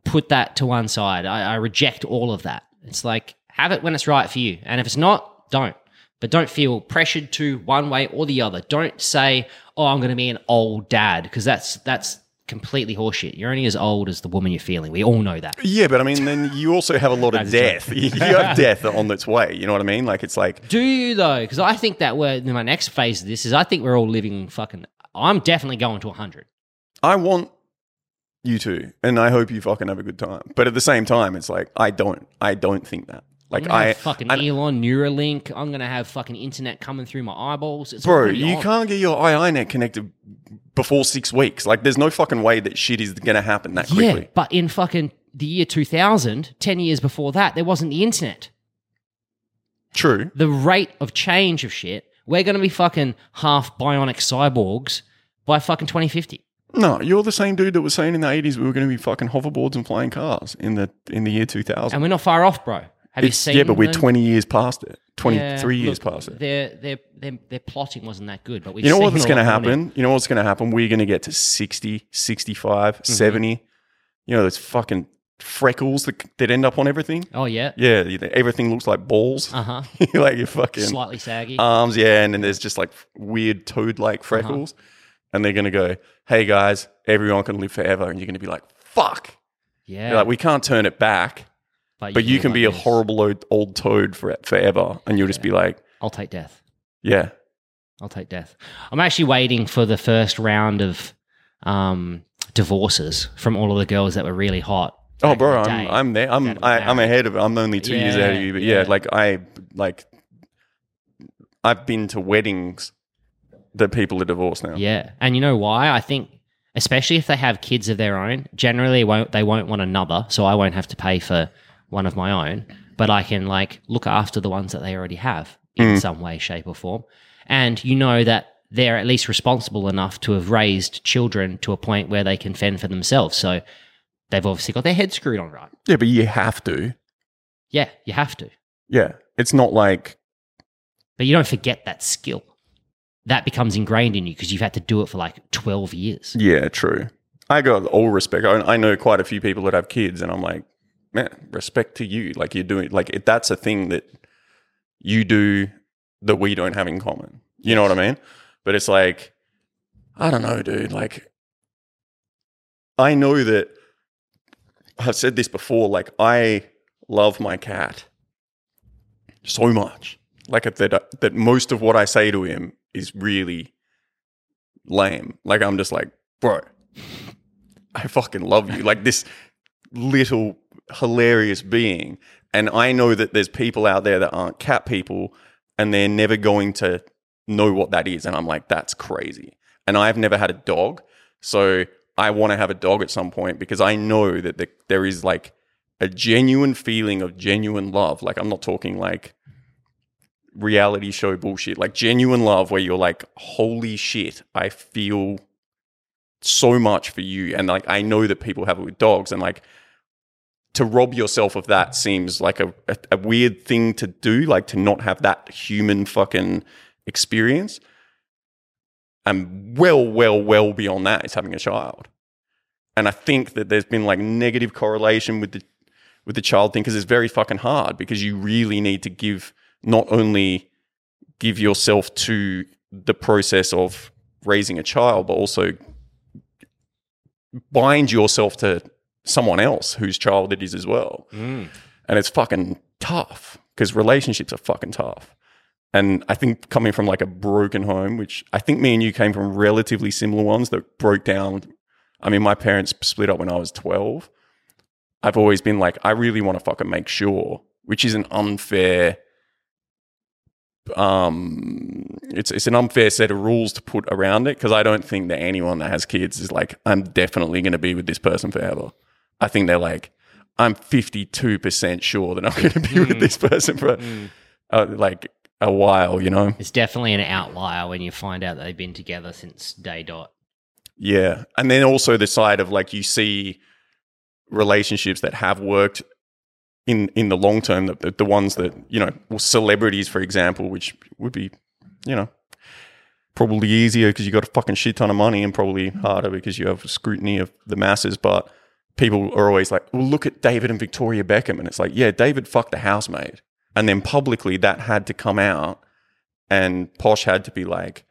put that to one side. I, I reject all of that. It's like have it when it's right for you, and if it's not, don't. But don't feel pressured to one way or the other. Don't say, "Oh, I'm going to be an old dad," because that's that's completely horseshit. You're only as old as the woman you're feeling. We all know that. yeah, but I mean, then you also have a lot of death. You have death on its way. You know what I mean? Like it's like Do you though? Because I think that we're my next phase of this is I think we're all living fucking. I'm definitely going to 100. I want you to, and I hope you fucking have a good time. But at the same time, it's like I don't. I don't think that. Like I'm gonna I, have fucking and- Elon Neuralink. I'm gonna have fucking internet coming through my eyeballs. It's bro, you on. can't get your iiNet connected before six weeks. Like, there's no fucking way that shit is going to happen that quickly. Yeah, but in fucking the year 2000, 10 years before that, there wasn't the internet. True. The rate of change of shit, we're gonna be fucking half bionic cyborgs by fucking 2050. No, you're the same dude that was saying in the 80s we were going to be fucking hoverboards and flying cars in the in the year 2000. And we're not far off, bro. Have you seen? yeah, but we're them? 20 years past it. 23 Yeah, years look, past it. Their, their, their, their plotting wasn't that good, but we've You know what's going to happen? You know what's going to happen? We're going to get to 60, 65, Mm-hmm. 70. You know, those fucking freckles that, that end up on everything. Oh, yeah. Yeah, everything looks like balls. Uh huh. like your fucking Slightly saggy. arms, yeah, and then there's just like weird Uh-huh. toad-like freckles. And they're going to go, hey guys, everyone can live forever. And you're going to be like, fuck. yeah. You're like, we can't turn it back, but you live can be a horrible old, old toad for forever. And you'll just be like, I'll take death. yeah. I'll take death. I'm actually waiting for the first round of um, divorces from all of the girls that were really hot. Oh, bro, I'm. I'm there. I'm I, I'm ahead of it. I'm only two years ahead of you, but yeah, yeah. like I like I've been to weddings that people are divorced now. Yeah, and you know why? I think, especially if they have kids of their own, generally won't they won't want another, so I won't have to pay for one of my own, but I can like look after the ones that they already have in hmm. some way, shape, or form, and you know that they're at least responsible enough to have raised children to a point where they can fend for themselves. So they've obviously got their head screwed on right. Yeah, but you have to. Yeah, you have to, Yeah, it's not like but you don't forget that skill. That becomes ingrained in you because you've had to do it for like twelve years. yeah, true. I got all respect. I, I know quite a few people that have kids, and I'm like, man, respect to you. Like you're doing like that's a thing that you do that we don't have in common. You know what I mean? But it's like, I don't know, dude. Like, I know that I've said this before. Like, I love my cat so much. Like that, uh, that most of what I say to him is really lame. Like, I'm just like, bro, I fucking love you. Like this little hilarious being. And I know that there's people out there that aren't cat people and they're never going to know what that is. And I'm like, that's crazy. And I've never had a dog. So I want to have a dog at some point because I know that the, there is like a genuine feeling of genuine love. Like I'm not talking like reality show bullshit, like genuine love where you're like, holy shit, I feel so much for you. And like, I know that people have it with dogs and like, to rob yourself of that seems like a, a, a weird thing to do, like to not have that human fucking experience. And well, well, well beyond that is having a child. And I think that there's been like negative correlation with the with the child thing because it's very fucking hard because you really need to give not only give yourself to the process of raising a child, but also bind yourself to someone else whose child it is as well. And it's fucking tough because relationships are fucking tough. And I think coming from like a broken home, which I think me and you came from relatively similar ones that broke down. I mean, my parents split up when I was 12. I've always been like, I really want to fucking make sure, which is an unfair, um, it's, it's an unfair set of rules to put around it because I don't think that anyone that has kids is like, I'm definitely going to be with this person forever. I think they're like, I'm 52% sure that I'm going to be with this person for uh, like a while, you know? It's definitely an outlier when you find out they've been together since day dot. Yeah. And then also the side of like you see relationships that have worked in in the long term, the, the, the ones that, you know, well, celebrities, for example, which would be, you know, probably easier because you got a fucking shit ton of money and probably harder because you have scrutiny of the masses. But people are always like, well, look at David and Victoria Beckham. And it's like, yeah, David fucked a housemaid. And then publicly that had to come out and Posh had to be like,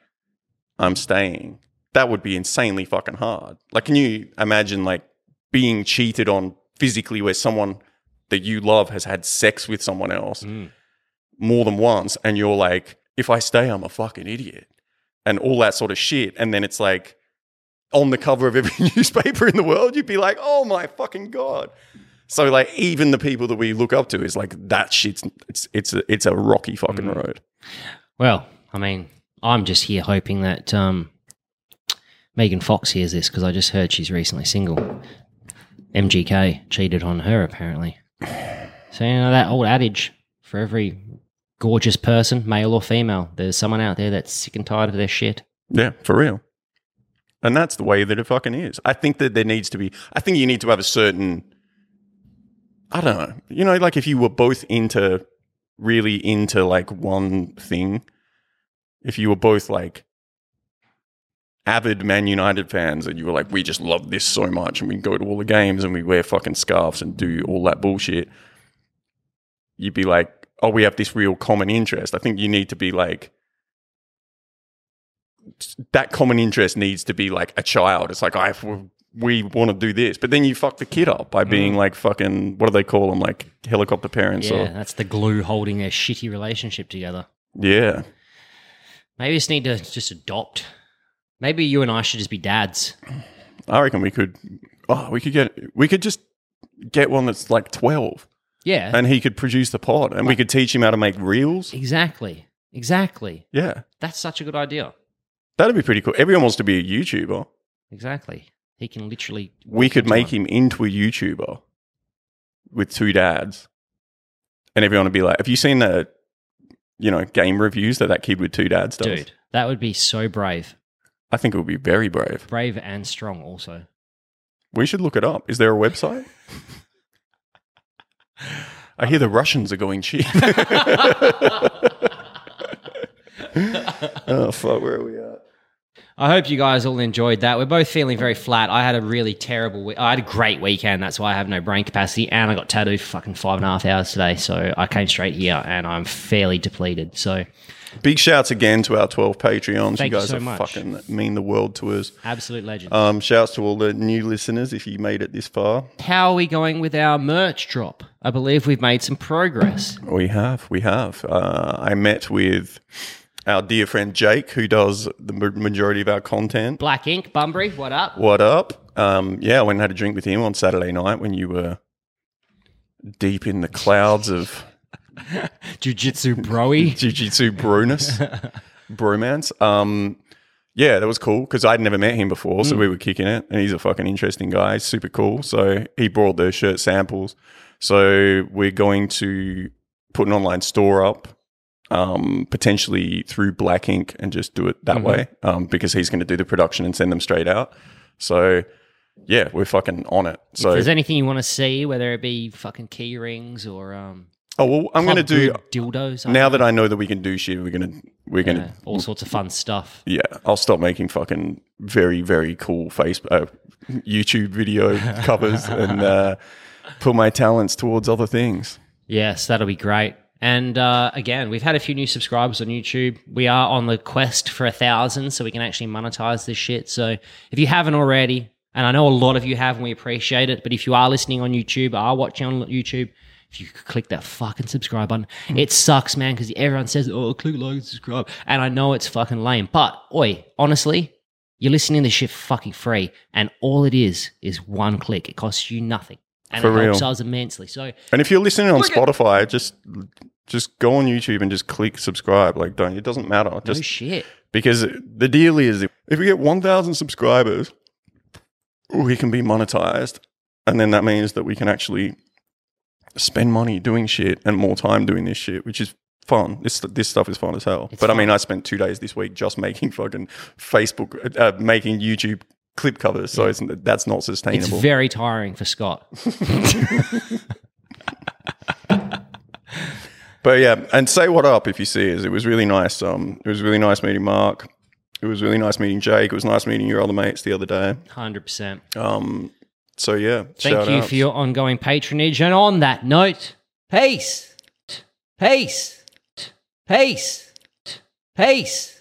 I'm staying. That would be insanely fucking hard. Like, can you imagine like being cheated on physically where someone that you love has had sex with someone else mm. more than once and you're like, if I stay, I'm a fucking idiot and all that sort of shit. And then it's like on the cover of every newspaper in the world, you'd be like, oh my fucking God. So like even the people that we look up to is like that shit's it's it's a, it's a rocky fucking road. Well, I mean, I'm just here hoping that um, Megan Fox hears this because I just heard she's recently single. MGK cheated on her, apparently. So, you know, that old adage for every gorgeous person, male or female, there's someone out there that's sick and tired of their shit. Yeah, for real. And that's the way that it fucking is. I think that there needs to be I think you need to have a certain I don't know. You know, like if you were both into really into like one thing, if you were both like avid Man United fans and you were like, we just love this so much and we go to all the games and we wear fucking scarves and do all that bullshit, you'd be like, oh, we have this real common interest. I think you need to be like, that common interest needs to be like a child. It's like, I, we want to do this. But then you fuck the kid up by being mm. like fucking, what do they call them? Like helicopter parents Yeah, or, that's the glue holding their shitty relationship together. yeah. Maybe we just need to just adopt. Maybe you and I should just be dads. I reckon we could, oh, we could get, we could just get one that's like 12 Yeah, and he could produce the pod and we could teach him how to make reels. exactly. Exactly. Yeah. That's such a good idea. That'd be pretty cool. Everyone wants to be a YouTuber. Exactly. He can literally. We could make him into a YouTuber with two dads. And everyone would be like, have you seen the, you know, game reviews that that kid with two dads does? Dude, that would be so brave. I think it would be very brave. Brave and strong, also. We should look it up. Is there a website? I hear the um, Russians are going cheap. oh, fuck, where are we at? I hope you guys all enjoyed that. We're both feeling very flat. I had a really terrible week. I had a great weekend. That's why I have no brain capacity. And I got tattooed for fucking five and a half hours today. So I came straight here and I'm fairly depleted. So Big shouts again to our 12 Patreons. Thank you you guys so are much. fucking mean the world to us. absolute legend. Um, shouts to all the new listeners if you made it this far. How are we going with our merch drop? I believe we've made some progress. We have, we have. Uh, I met with our dear friend Jake, who does the majority of our content. Black Ink, Bunbury, what up? What up? Um, yeah, I went and had a drink with him on Saturday night when you were deep in the clouds of Jiu Jitsu Broy. jiu-jitsu bruness, bromance. Um, yeah, that was cool because I'd never met him before, so we were kicking it, and he's a fucking interesting guy, super cool. So he brought the shirt samples. So we're going to put an online store up, um, potentially through Black Ink, and just do it that way, um, because he's going to do the production and send them straight out. So yeah, we're fucking on it. So if there's anything you want to see, whether it be fucking key rings or um, oh well, I'm going to do dildos. now that I know that we can do shit. We're gonna we're gonna all sorts of fun stuff. Yeah, I'll stop making fucking very very cool face uh, YouTube video covers and uh, put my talents towards other things. Yes, that'll be great. And uh, again, we've had a few new subscribers on YouTube. We are on the quest for a thousand, so we can actually monetize this shit. So if you haven't already, and I know a lot of you have, and we appreciate it, but if you are listening on YouTube, are watching on YouTube, if you could click that fucking subscribe button, it sucks, man, because everyone says, "Oh, click like and subscribe," and I know it's fucking lame, but oi, honestly, you're listening to this shit fucking free, and all it is is one click. It costs you nothing, and For it helps real. us immensely. So And if you're listening on Spotify, just just go on YouTube and just click subscribe. Like, don't it doesn't matter. no Just shit. because the deal is, if we get 1,000 subscribers, we can be monetized, and then that means that we can actually spend money doing shit and more time doing this shit, which is fun. This this stuff is fun as hell. It's but I mean, I spent two days this week just making fucking Facebook, uh, making YouTube clip covers. So it's, that's not sustainable. It's very tiring for Scott. But yeah, and say what up if you see us. It was really nice. Um, it was really nice meeting Mark. It was really nice meeting Jake. It was nice meeting your other mates the other day. Hundred percent. Um, so yeah, Thank you for your ongoing patronage. And on that note, peace, peace, peace, peace.